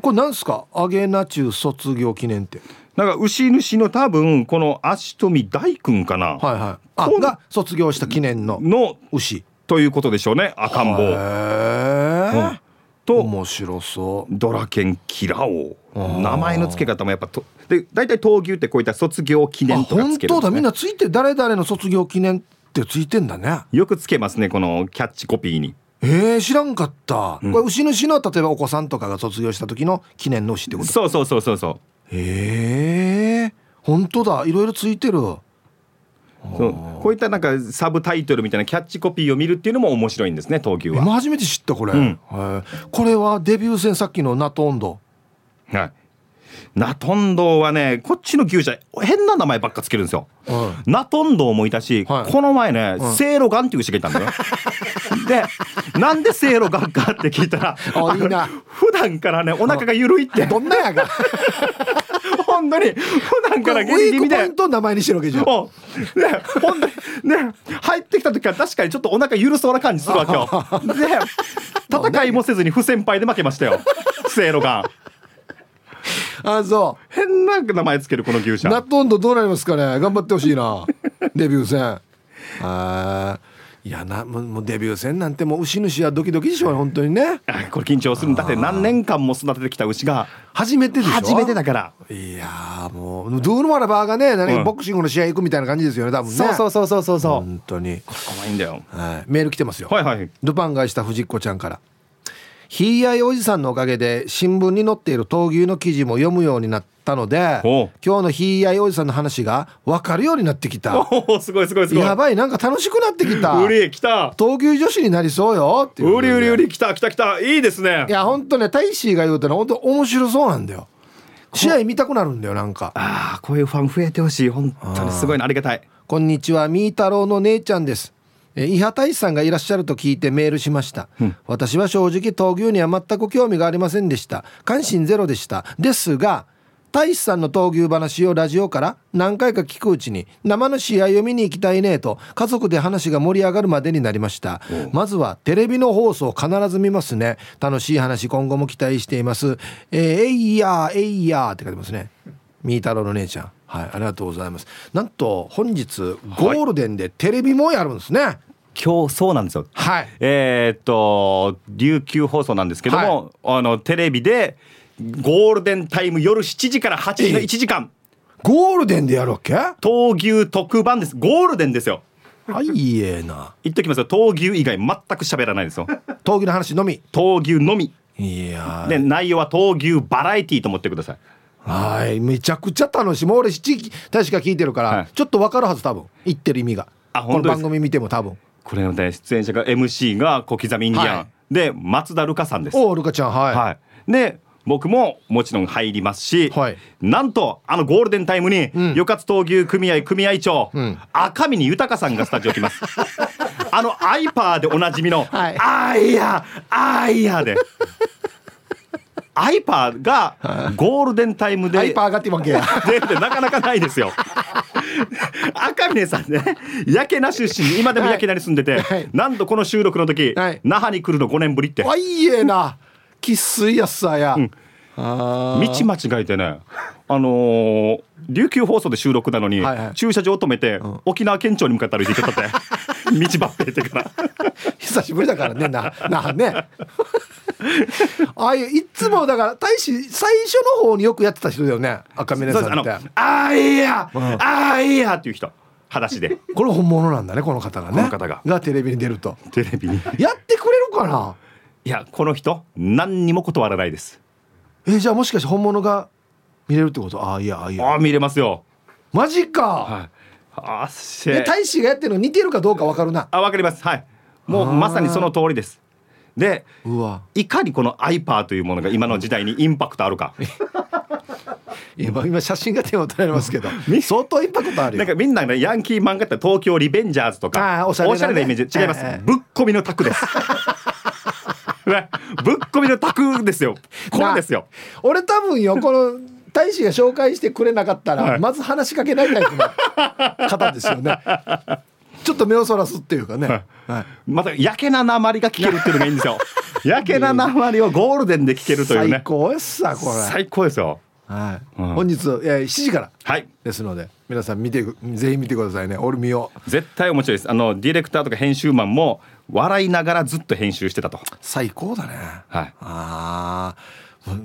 これなんすか？アゲナチュ卒業記念ってなんか牛主の多分この足富大君かな。はいはい。あが卒業した記念のの牛。ということでしょうね赤ん坊。うん、と面白そう。ドラケンキラオ。名前の付け方もやっぱとで大体闘牛ってこういった卒業記念とかつけるんです、ね、本当だみんなついて誰々の卒業記念ってついてんだね。よくつけますねこのキャッチコピーに。えー、知らんかった、うん、これ牛主の例えばお子さんとかが卒業した時の記念の牛ってこと？そうそうそうそうそうへえ本当だ。いろいろついてる。そう。こういったなんかサブタイトルみたいなキャッチコピーを見るっていうのも面白いんですね東急は。今初めて知ったこれ、うん、これはデビュー戦さっきのナトンド。はい。ナトンドはねこっちの牛舎変な名前ばっかつけるんですよ、うん、ナトンドもいたし、はい、この前ね、うん、セイロガンっていう牛がいたんだよ でなんでセイロガンかって聞いたらいいな。普段からねお腹が緩いって。どんなやが 本当に普段から元気みたいな。名前にしてるわけじゃん。ね本当にね入ってきた時は確かにちょっとお腹緩そうな感じするわけよ。で戦いもせずに不先輩で負けましたよ。セイロガンあそう。変な名前つけるこの牛舎。ナット温度どうなりますかね。頑張ってほしいな。デビュー戦。あいやなもうデビュー戦なんてもう牛主はドキドキでしょう本当にね。これ緊張するんだって何年間も育ててきた牛が初めてでしょ？初めてだから。いやもうドゥーノマラバーがね何、うん、ボクシングの試合行くみたいな感じですよね多分ね。そうそうそうそうそう本当に。怖いんだよ、はい、メール来てますよ。はいはいルパンがした藤子ちゃんからひいやいおじさんのおかげで新聞に載っている闘牛の記事も読むようになったので今日のひいやいおじさんの話が分かるようになってきた。おすごいすごいすごい。やばいなんか楽しくなってきた。うり来た。闘牛女子になりそうよってうりうりうり来た来た来た。いいですね。いやほんとね大使が言うとねほんと面白そうなんだよ。試合見たくなるんだよなんか。ああこういうファン増えてほしい。本当にすごいな。ありがたい。こんにちはみー太郎の姉ちゃんです。え伊波大使さんがいらっしゃると聞いてメールしました、うん、私は正直闘牛には全く興味がありませんでした。関心ゼロでした。ですが大使さんの闘牛話をラジオから何回か聞くうちに生の試合を見に行きたいねと家族で話が盛り上がるまでになりました。まずはテレビの放送必ず見ますね。楽しい話今後も期待しています。えー、えいやーえいやーって書いてますね。みー太郎の姉ちゃんはい、ありがとうございます。なんと本日ゴールデンでテレビもやるんですね。はい今日そうなんですよ。はい。えー、っと琉球放送なんですけども、はい、あのテレビでゴールデンタイム夜7時から8時の1時間。ゴールデンでやるわけ？闘牛特番です。ゴールデンですよ。はい、えな。言っときますよ。闘牛以外全く喋らないですよ。闘牛の話のみ。闘牛のみ。いや。で内容は闘牛バラエティーと思ってください。はい。めちゃくちゃ楽しい。もう俺七確か聞いてるから、はい、ちょっと分かるはず多分。言ってる意味が。あこの番組見ても多分。これのね出演者が MC が小刻みインディアン、はい、で松田ルカさんです。おルカちゃんはい、はい、で僕ももちろん入りますし、はい、なんとあのゴールデンタイムに、うん、与勝闘牛組合組合長、うん、赤峰豊さんがスタジオ来ます。あのアイパーでおなじみの、はい、あいやあいやでアイパーがゴールデンタイムでアイパーがってわけや。でなかなかないですよ。赤嶺さんね焼けな出身。今でも焼けなに住んでて、はい、なんとこの収録の時、はい、那覇に来るの5年ぶりって。あいいえな。生粋やさや、うん、道間違えてねあのー、琉球放送で収録なのに、はいはい、駐車場止めて、うん、沖縄県庁に向かって歩いていっちゃったって。道ばっぺってから。久しぶりだからねななね ああいういつもだから大使最初の方によくやってた人だよね。赤嶺さんって。ああいや、うん、ああいやっていう人。裸足で。これ本物なんだねこの方がね。この方が。がテレビに出ると。テレビに。やってくれるかな？いやこの人何にも断らないです。えじゃあもしかして本物が見れるってこと？ああいやあいや。あ見れますよ。マジか、はあっで大使がやってるの似てるかどうかわかるな。あわかります。はい。もうまさにその通りですでいかにこのアイパーというものが今の時代にインパクトあるか。今今写真が手を取られますけど 相当インパクトあるなんかみんなねヤンキー漫画って東京リベンジャーズとかおしゃれ,、なイメージ違います、ぶっ込みのタクです。ぶっ込みのタクですよ。これですよ。俺多分よこの大使が紹介してくれなかったら、はい、まず話しかけないタイプの方ですよね ちょっと目をそらすっていうかね、はい、またやけななまりが聞けるっていうのがいいんですよ。やけななまりをゴールデンで聞けるというね。最高ですさこれ。最高ですよ。はい、うん、本日、えー、7時からですので、はい、皆さん見てぜひ見てくださいね。俺見よう。絶対面白いです。あのディレクターとか編集マンも笑いながらずっと編集してたと。最高だね。はい。ああ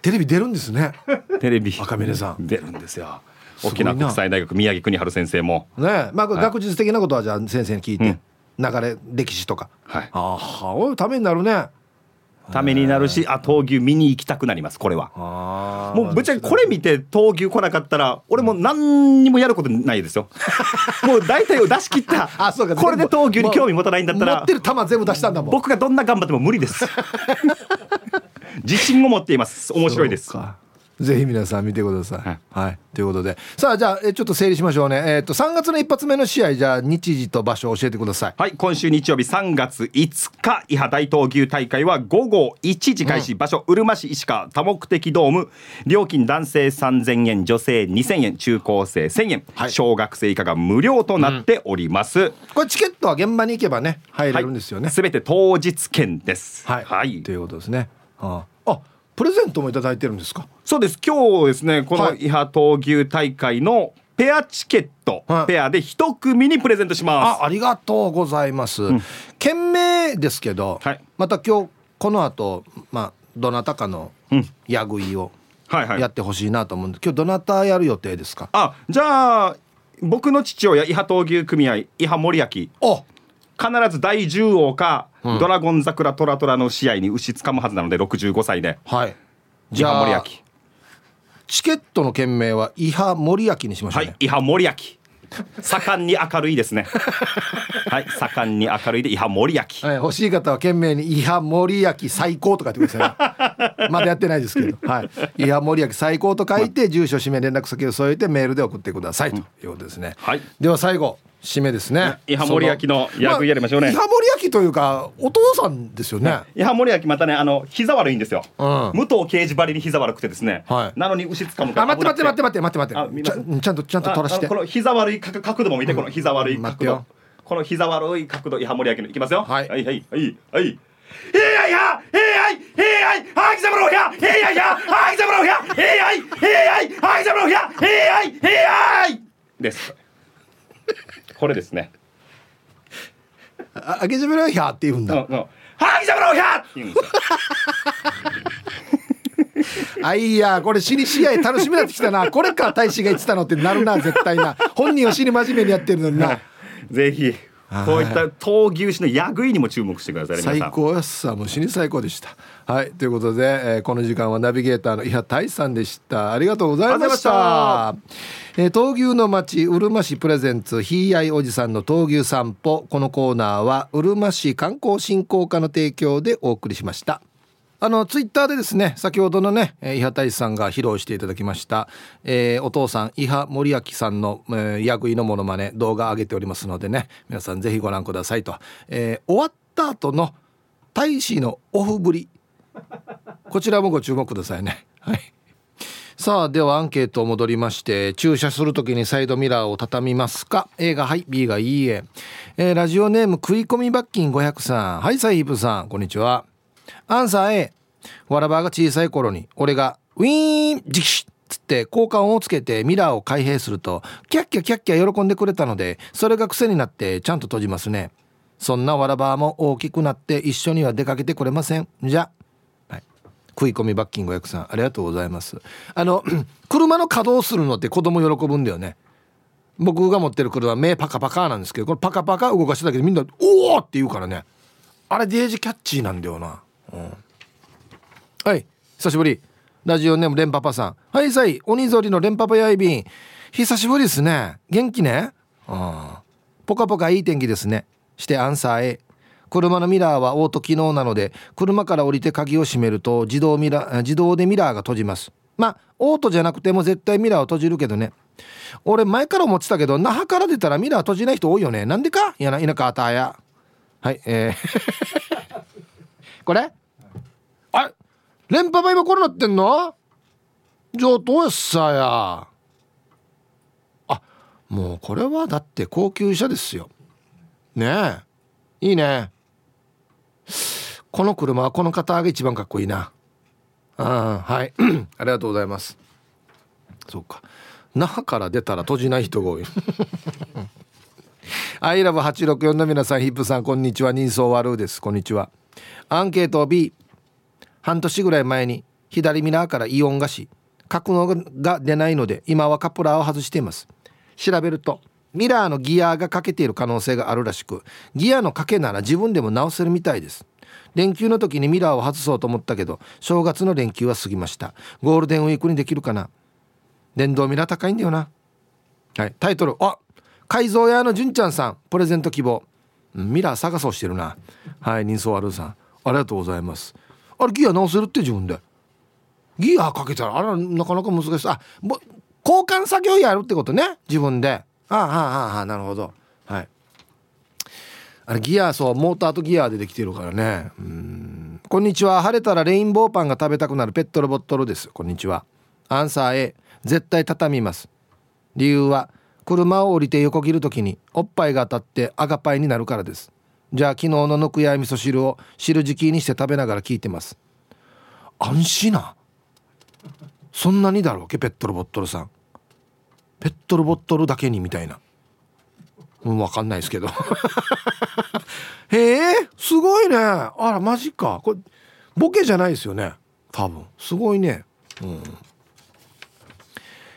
テレビ出るんですね。テレビ。赤嶺さん。出るんですよ沖縄国際大学宮城国春先生も。ねまあ、学術的なことはじゃあ先生に聞いて、うん、流れ歴史とか。はい。ああためになるね。ためになるしあ闘牛見に行きたくなりますこれは。もうぶっちゃけこれ見て闘牛来なかったら俺も何にもやることないですよ。もう大体を出し切った。あそうか。これで闘牛に興味持たないんだったら持ってる球全部出したんだもん。僕がどんな頑張っても無理です。自信を持っています。面白いですぜひ皆さん見てください。はい、はい、ということでさあじゃあえちょっと整理しましょうね。えっ、ー、と3月の一発目の試合じゃあ日時と場所を教えてください。はい今週日曜日3月5日伊波大東牛大会は午後1時開始、うん、場所うるま市石川多目的ドーム料金男性3000円女性2000円中高生1000円、はい、小学生以下が無料となっております。うん、これチケットは現場に行けばね入れるんですよね。す、べ、て当日券です。はい。はい、ということですね。ああプレゼントもいただいてるんですか？そうです。今日ですねこの伊波闘牛大会のペアチケット、はい、ペアで一組にプレゼントします。あありがとうございます、うん、件名ですけど、はい、また今日この後まあどなたかのやぐいをやってほしいなと思うんで、今日どなたやる予定ですか？あじゃあ僕の父親伊波闘牛組合伊波森焼必ず第10王かうん、ドラゴン桜トラトラの試合に牛つかむはずなので65歳で。はい。じゃあ森脇チケットの件名は伊波森脇にしましょう、ね、はい伊波森脇盛んに明るいですね。はい盛んに明るいで伊波森脇、はい、欲しい方は懸命に伊波森脇最高と書いてください。まだやってないですけど。はい。伊波森脇最高と書いて住所氏名連絡先を添えてメールで送ってくださいということですね、はい、では最後締めですね。伊波森焼の役やりましょうね。伊波森焼というかお父さんですよね。伊波森焼またねあの膝悪いんですよ。うん、武藤刑事ばりに膝悪くてですね。はい、なのに牛つかむかあ待って待って待って待って待って待って。ちゃんとちゃんと取らして。この膝悪い角度も見てこの膝悪い角度。この膝悪い角度伊波森焼のいきますよ。はいはいはいはいはい。えいやいやえいやいやいはぎざぶろうやえいやいやはぎざぶろうやえいやいやいはぎざぶろうやえいやいやいです。これですね。あげじめろひゃって言うんだ。はげじめろひゃって言うんですよ。あいやこれ死に試合楽しみになってきたなこれか大使が言ってたのってなるな絶対な本人は死に真面目にやってるのにな ぜひこういった闘牛士のやぐいにも注目してください最高やさもう死に最高でした。はいということで、えー、この時間はナビゲーターの伊波大さんでした。ありがとうございました。えー、闘牛の町うるま市プレゼンツひいあいおじさんの闘牛散歩。このコーナーはうるま市観光振興課の提供でお送りしましたあのツイッターでですね先ほどのね伊波大志さんが披露していただきました、えー、お父さん伊波森明さんの、えー、役員のものまね動画上げておりますのでね皆さんぜひご覧くださいと、えー、終わった後の大使のオフぶり。こちらもご注目くださいね。はい。さあではアンケート戻りまして駐車する時にサイドミラーを畳みますか？A がはい。B がいいえ。えー、ラジオネーム食い込み罰金500さん。はいサイープさん。こんにちは。アンサー A わらばが小さい頃に俺がウィーンジキシッつって交換音をつけてミラーを開閉するとキャッキャキャッキャ喜んでくれたのでそれが癖になってちゃんと閉じますね。そんなわらばも大きくなって一緒には出かけてくれません。じゃ。はい、食い込みバッキング役さんありがとうございます。あの 車の稼働するのって子供喜ぶんだよね。僕が持ってる車目パカパカなんですけどこれパカパカ動かしただけでみんな「おお!」って言うからね。あれデージキャッチーなんだよな。はい。久しぶり。ラジオネームレンパパさん。はいさい。鬼ぞりのレンパパやいびん。久しぶりですね。元気ね？あポカポカいい天気ですね。してアンサー A 車のミラーはオート機能なので車から降りて鍵を閉めると自動ミラ自動でミラーが閉じます。まあオートじゃなくても絶対ミラーを閉じるけどね。俺前から思ってたけど那覇から出たらミラー閉じない人多いよね。なんでか？いやな田舎あたや。はいえー。こ れ連覇倍今これなってんの？上等やっさや。あもうこれはだって高級車ですよ。ねえ。いいね。この車はこの方が一番かっこいいな。あはい。ありがとうございます。そうか。那覇から出たら閉じない人が多い。アイラブ864の皆さんヒップさんこんにちは。人相悪うです。こんにちは。アンケート B 半年ぐらい前に左ミラーからイオンがし格納が出ないので今はカプラーを外しています。調べるとミラーのギアが欠けている可能性があるらしくギアの欠けなら自分でも直せるみたいです。連休の時にミラーを外そうと思ったけど正月の連休は過ぎました。ゴールデンウィークにできるかな。電動ミラー高いんだよな。はい。タイトルあ改造屋の純ちゃんさん。プレゼント希望。ミラー探そうしてるな。はい人相悪さん。ありがとうございます。あれギア直せるって自分で。ギアかけたらあらなかなか難しい。あも交換作業やるってことね。自分で。ああああああなるほど。はい。あれギアそうモーターとギアでできてるからね。うん。こんにちは。晴れたらレインボーパンが食べたくなるペットロボットルです。こんにちは。アンサー A 絶対畳みます。理由は車を降りて横切る時におっぱいが当たって赤パイになるからです。じゃあ昨日のぬくや味噌汁を汁敷きにして食べながら聞いてます。安心な。そんなにだろうけペットロボットルさん。ペットロボットルだけにみたいな。うん分かんないですけど。へえすごいね。あらマジか。これボケじゃないですよね。多分。すごいね。うん。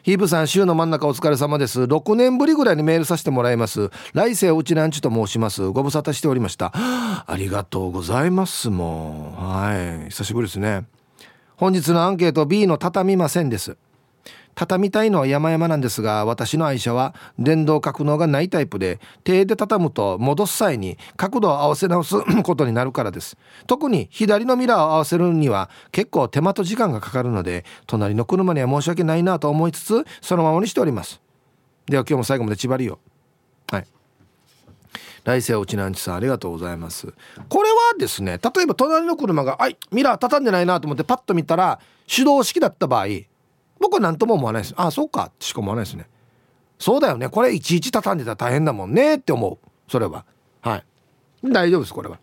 ヒープさん週の真ん中お疲れ様です。6年ぶりぐらいにメールさせてもらいます。来世うちランチと申します。ご無沙汰しておりました。ありがとうございますもう。はい。久しぶりですね。本日のアンケート B の畳みませんです。畳みたいのは山々なんですが私の愛車は電動格納がないタイプで手で畳むと戻す際に角度を合わせ直す ことになるからです。特に左のミラーを合わせるには結構手間と時間がかかるので隣の車には申し訳ないなと思いつつそのままにしております。では今日も最後まで縛りを。はい。来世おちなんちさんありがとうございます。これはですね例えば隣の車が「はいミラー畳んでないな」と思ってパッと見たら手動式だった場合僕は何とも思わないです。ああそうか。ってしか思わないですね。そうだよね。これいちいち畳んでたら大変だもんねって思う。それは。はい。大丈夫ですこれは。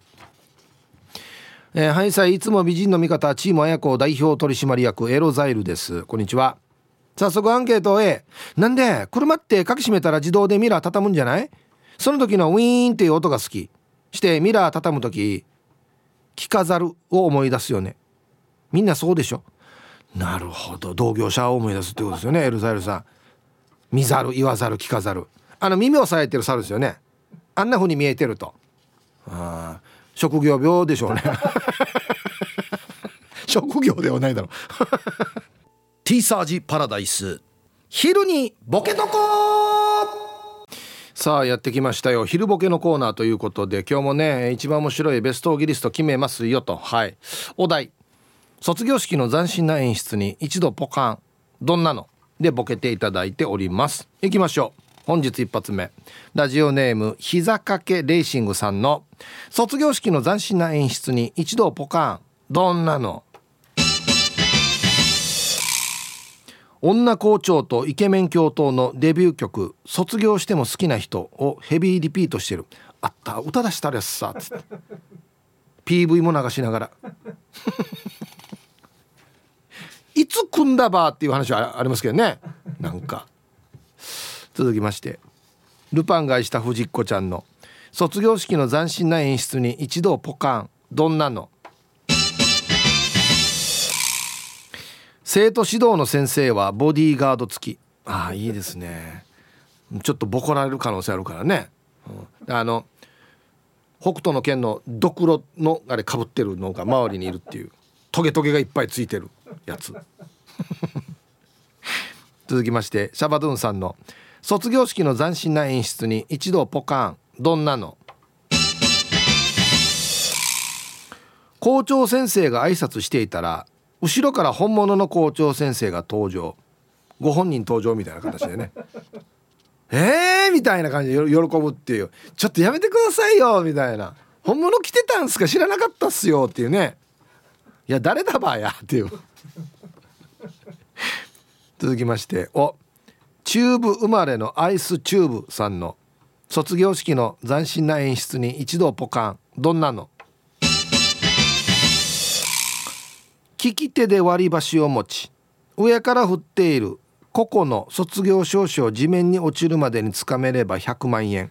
えー、ハイサイいつも美人の味方チーム綾子代表取締役エロザイルです。こんにちは。早速アンケート A なんで車って鍵閉めたら自動でミラー畳むんじゃない？その時のウィーンっていう音が好き。してミラー畳む時着飾るを思い出すよね。みんなそうでしょ？なるほど。同業者を思い出すってことですよね。エルザイルさん。見ざる言わざる聞かざる。あの耳をさえてる猿ですよね。あんな風に見えてると。あ職業病でしょうね。職業ではないだろう。ティーサージパラダイス。昼にボケとこさあやってきましたよ。昼ボケのコーナーということで今日もね一番面白いベストギリスト決めますよと。はい。お題卒業式の斬新な演出に一度ポカン。どんなの？でボケていただいております。いきましょう。本日一発目。ラジオネーム膝掛けレーシングさんの。卒業式の斬新な演出に一度ポカン。どんなの？女校長とイケメン教頭のデビュー曲「卒業しても好きな人」をヘビーリピートしてる。あった歌出したらやつさつって。PV も流しながら。いつ組んだばっていう話はありますけどね。なんか。続きまして。ルパンが愛した藤子ちゃんの。卒業式の斬新な演出に一度ポカン。どんなの？生徒指導の先生はボディーガード付き。ああいいですね。ちょっとボコられる可能性あるからね、うん、あの北斗の拳のドクロのあれかぶってるのが周りにいるっていう。トゲトゲがいっぱいついてる。やつ。続きましてシャバドゥンさんの卒業式の斬新な演出に一度ポカン。どんなの？校長先生が挨拶していたら後ろから本物の校長先生が登場。ご本人登場みたいな形でね。えー？みたいな感じで喜ぶっていう。ちょっとやめてくださいよみたいな。本物来てたんすか？知らなかったっすよっていうね。いや誰だばやっていう。続きましておチューブ生まれのアイスチューブさんの卒業式の斬新な演出に一度ポカン。どんなの？利き手で割り箸を持ち上から振っている個々の卒業証書を地面に落ちるまでにつかめれば100万円。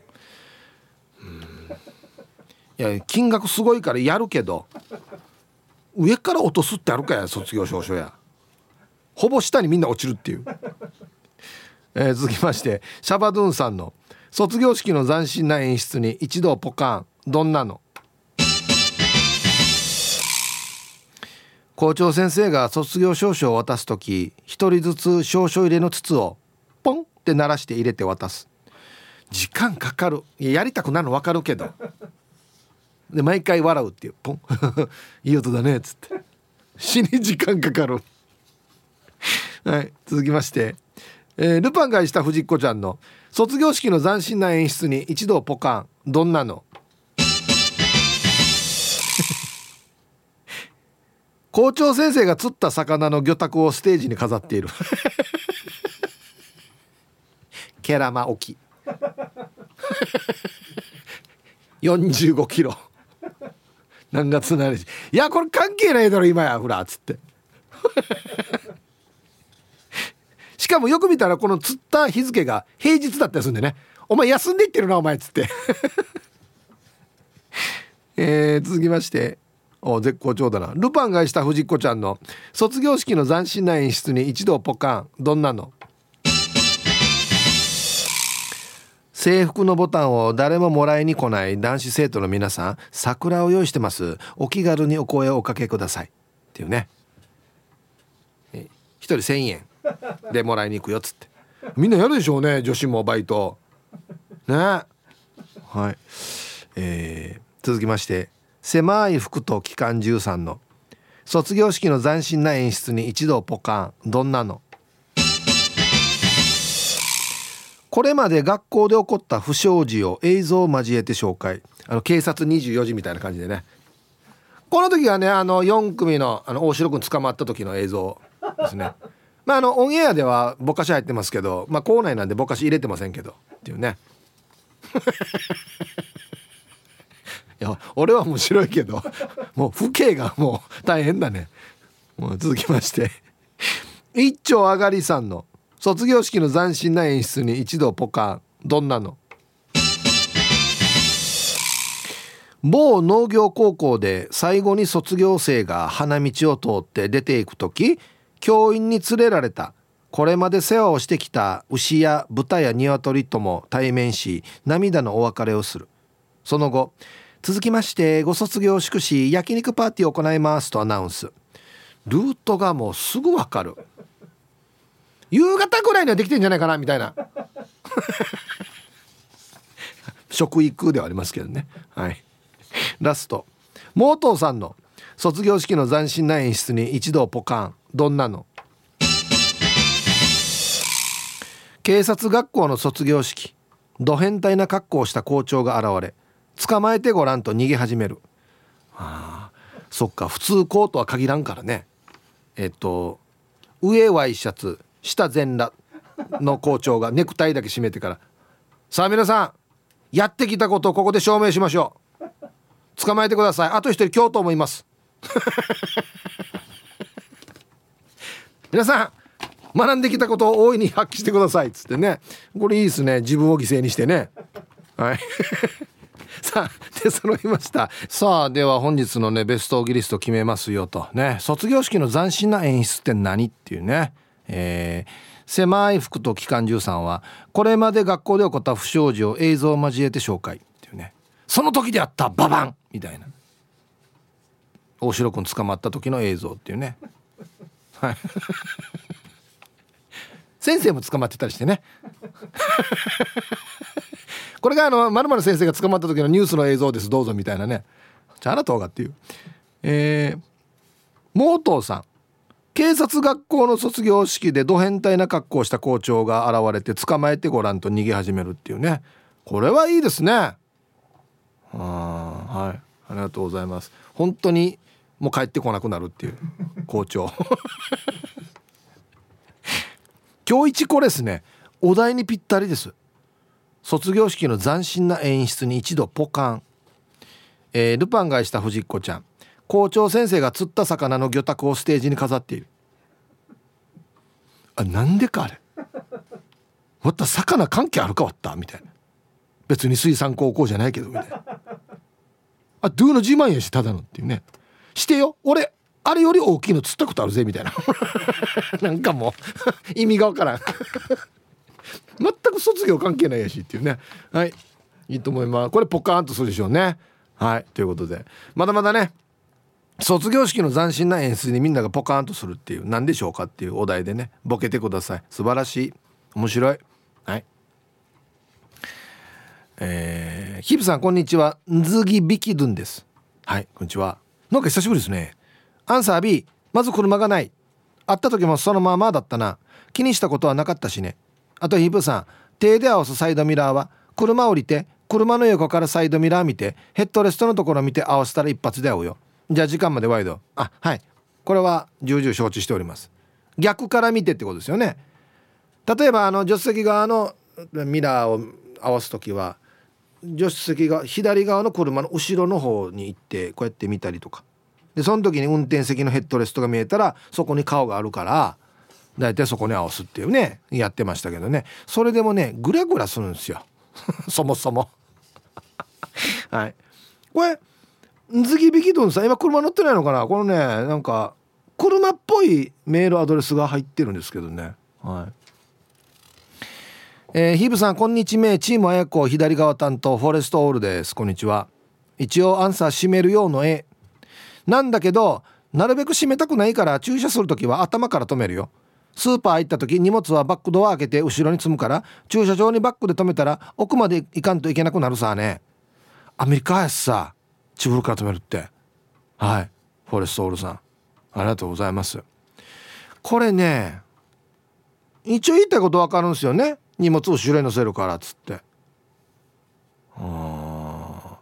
いや金額すごいからやるけど上から落とすってあるかや卒業証書や。ほぼ下にみんな落ちるっていう、えー、続きましてシャバドゥンさんの卒業式の斬新な演出に一度ポカン。どんなの？校長先生が卒業証書を渡す時一人ずつ証書入れの筒をポンって鳴らして入れて渡す。時間かかる。ややりたくなるの分かるけど。で毎回笑うっていう。ポン。いい音だねっつって。死に時間かかる。はい続きまして、えー、ルパンがした藤子ちゃんの卒業式の斬新な演出に一度ポカン。どんなの？校長先生が釣った魚の魚拓をステージに飾っている。ケラマ沖。45キロ。何月何日。いやこれ関係ないだろ今やほらっつって。しかもよく見たらこの釣った日付が平日だったりするんでね。お前休んでいってるなお前っつって。えー、続きまして。お絶好調だな。ルパンがした藤子ちゃんの卒業式の斬新な演出に一度ポカン。どんなの？制服のボタンを誰ももらいに来ない男子生徒の皆さん。桜を用意してます。お気軽にお声をおかけください。っていうね。一人1,000円。でもらいに行くよっつって。みんなやるでしょうね女子もバイト。ね。はい。えー、続きまして狭い服と機関13の。卒業式の斬新な演出に一度ポカン。どんなの？これまで学校で起こった不祥事を映像を交えて紹介。あの警察24時みたいな感じでね。この時はねあの4組のあの大城君捕まった時の映像ですね。まああのオンエアではぼかし入ってますけどまあ校内なんでぼかし入れてませんけどっていうね。いや俺は面白いけどもう父兄がもう大変だね。もう続きまして。一丁上がりさんの卒業式の斬新な演出に一度ポカン。どんなの？某農業高校で最後に卒業生が花道を通って出ていく時教員に連れられた。これまで世話をしてきた牛や豚や鶏とも対面し涙のお別れをする。その後続きましてご卒業祝し焼肉パーティーを行いますとアナウンス。ルートがもうすぐわかる。夕方ぐらいにはできてんじゃないかなみたいな。食育ではありますけどね。はい。ラスト。モートーさんの卒業式の斬新な演出に一度ポカン。どんなの？警察学校の卒業式。ド変態な格好をした校長が現れ。捕まえてごらんと逃げ始める。あそっか普通こうとは限らんからね。えっと上ワイシャツ下全裸の校長が ネクタイだけ締めてから「さあ皆さんやってきたことをここで証明しましょう。捕まえてください。あと一人今日と思います皆さん学んできたことを大いに発揮してください。っつってね。これいいですね。自分を犠牲にしてね。はい。さあ出揃いました。さあでは本日のねベストオギリスト決めますよと。ね。卒業式の斬新な演出って何っていうね。えー、狭い服と機関銃さんはこれまで学校で起こった不祥事を映像を交えて紹介っていうね。その時であったババンみたいな。大城君捕まった時の映像っていうね。はい。先生も捕まってたりしてね。これがあのまる先生が捕まった時のニュースの映像です。どうぞみたいなね。じゃあなたがっていう。えー、モートーさん。警察学校の卒業式でド変態な格好をした校長が現れて捕まえてごらんと逃げ始めるっていうね。これはいいですね。あはい。ありがとうございます。本当にもう帰ってこなくなるっていう校長。今日一これですね。お題にぴったりです。卒業式の斬新な演出に一度ポカン、えー、ルパンがした藤子ちゃん。校長先生が釣った魚の魚拓をステージに飾っている。あなんでかあれ。わった魚関係あるかわった？みたいな。別に水産高校じゃないけどみたいな。あドゥの自慢やしただのっていうね。してよ。俺あれより大きいの釣ったことあるぜみたいな。なんかもう意味がわからん。全く卒業関係ないやしっていうね。はい。いいと思います。これポカーンとするでしょうね。はい。ということで。まだまだね卒業式の斬新な演出にみんながポカーンとするっていう何でしょうかっていうお題でねボケてください。素晴らしい。面白い。はい。えー、ヒブさんこんにちは。んずぎびきどんです。はい。こんにちは。なんか久しぶりですね。アンサー B まず車がない。会った時もそのままだったな。気にしたことはなかったしね。あとヒブさん手で合わすサイドミラーは車降りて車の横からサイドミラー見てヘッドレストのところ見て合わせたら一発で合うよ。じゃあ時間までワイド。あはい。これは重々承知しております。逆から見てってことですよね。例えばあの助手席側のミラーを合わす時は助手席が左側の車の後ろの方に行ってこうやって見たりとか。でその時に運転席のヘッドレストが見えたらそこに顔があるから大体そこに合わすっていうねやってましたけどね。それでもねグラグラするんですよ。そもそも。はい。これズギビキドンさん今車乗ってないのかな？このねなんか車っぽいメールアドレスが入ってるんですけどね。はい。えー、ヒブさんこんにちは。チームあやこ左側担当フォレストオールです。こんにちは。一応アンサー閉めるようの絵なんだけどなるべく閉めたくないから駐車する時は頭から止めるよ。スーパー行った時荷物はバックドア開けて後ろに積むから駐車場にバックで止めたら奥まで行かんといけなくなるさね。アメリカやしさチブルから止めるって。はい。フォレストオールさん。ありがとうございます。これね一応言いたいこと分かるんですよね。荷物を後ろに乗せるからっつって。あ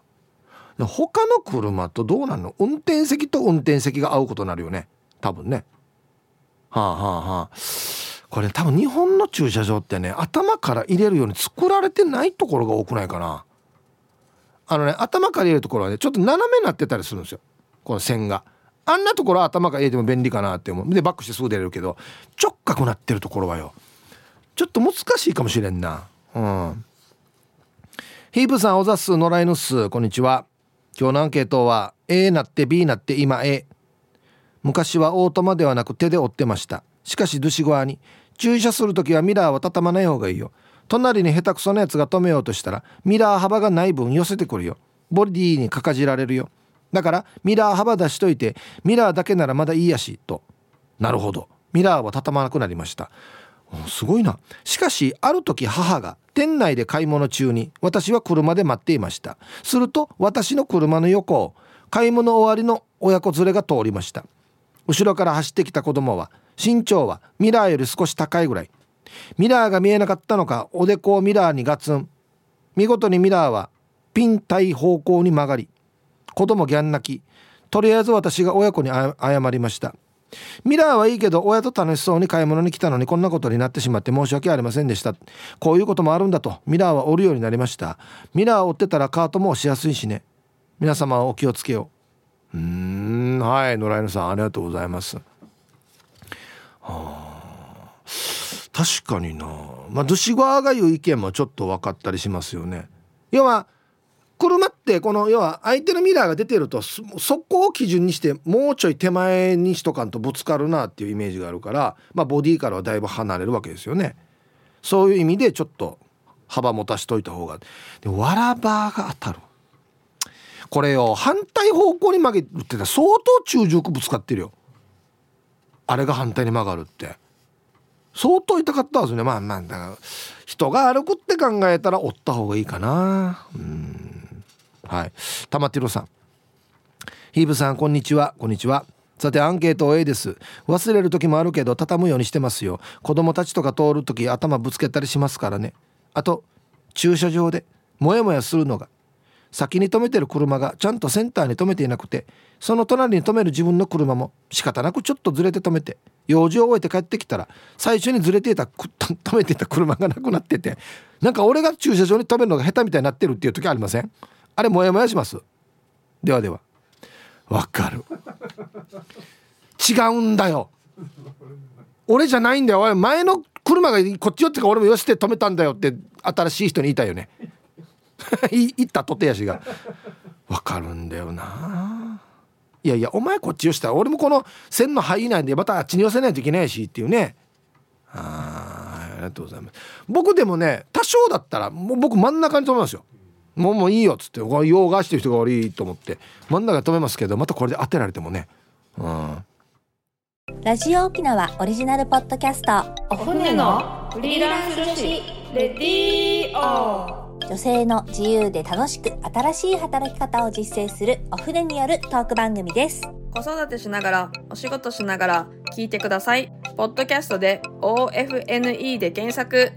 他の車とどうなんの？運転席と運転席が合うことになるよね。多分ね。はあはあはあ。これ多分日本の駐車場ってね頭から入れるように作られてないところが多くないかな。あのね頭から入れるところはねちょっと斜めになってたりするんですよ。この線が。あんなところは頭から入れても便利かなって思う。でバックしてすぐ出れるけど直角なってるところはよ。ちょっと難しいかもしれんな。うん。ヒープさんおざす野良犬っす。こんにちは。今日のアンケートは A なって B なって今 A 昔はオートマではなく手で追ってました。しかしドゥシゴアに駐車する時はミラーは畳まない方がいいよ隣に下手くそなやつが止めようとしたらミラー幅がない分寄せてくるよ。ボディにかかじられるよ。だからミラー幅出しといてミラーだけならまだいいやしと。なるほど。ミラーは畳まなくなりました。すごいな。しかしある時母が店内で買い物中に私は車で待っていました。すると私の車の横を買い物終わりの親子連れが通りました。後ろから走ってきた子供は身長はミラーより少し高いぐらい。ミラーが見えなかったのかおでこをミラーにガツン。見事にミラーはピン対方向に曲がり子供ギャン泣き。とりあえず私が親子に謝りました。ミラーはいいけど親と楽しそうに買い物に来たのにこんなことになってしまって申し訳ありませんでした。こういうこともあるんだとミラーは折るようになりました。ミラーを追ってたらカートも押しやすいしね。皆様はお気をつけよう。うん。はい野良犬さんありがとうございます。はあ確かにな。まあドシゴアが言う意見もちょっと分かったりしますよね。要は車ってこの要は相手のミラーが出てるとそこを基準にしてもうちょい手前にしとかんとぶつかるなっていうイメージがあるから、まあ、ボディからはだいぶ離れるわけですよね。そういう意味でちょっと幅持たしといた方が。でわらばが当たる。これよ反対方向に曲げるって相当中軸ぶつかってるよ。あれが反対に曲がるって。相当痛かったですね。まあまあだから人が歩くって考えたら折った方がいいかな。うん。はい。玉ティロさん。ヒーブさんこんにちは。こんにちは。さてアンケート A です。忘れる時もあるけど畳むようにしてますよ。子供たちとか通る時頭ぶつけたりしますからね。あと駐車場でモヤモヤするのが。先に止めてる車がちゃんとセンターに止めていなくてその隣に止める自分の車も仕方なくちょっとずれて止めて用事を終えて帰ってきたら最初にずれていた 止めていた車がなくなっててなんか俺が駐車場に止めるのが下手みたいになってるっていう時ありません？あれモヤモヤします。ではでは。わかる。違うんだよ。俺じゃないんだよ。おい前の車がこっち寄ってか俺もよして止めたんだよ。って新しい人に言いたいよね。言ったとてやしが。わかるんだよな。いやいやお前こっち寄したら俺もこの線の範囲内でまたあっちに寄せないといけないしっていうね。あありがとうございます。僕でもね多少だったらもう僕真ん中に止めますよ。もうもういいよっつって用がしてる人が悪いと思って真ん中に止めますけどまたこれで当てられてもね。うん。ラジオ沖縄オリジナルポッドキャスト。お船のフリーランス女子レディオ女性の自由で楽しく新しい働き方を実践するお船によるトーク番組です。子育てしながらお仕事しながら聞いてください。ポッドキャストで OFNE で検索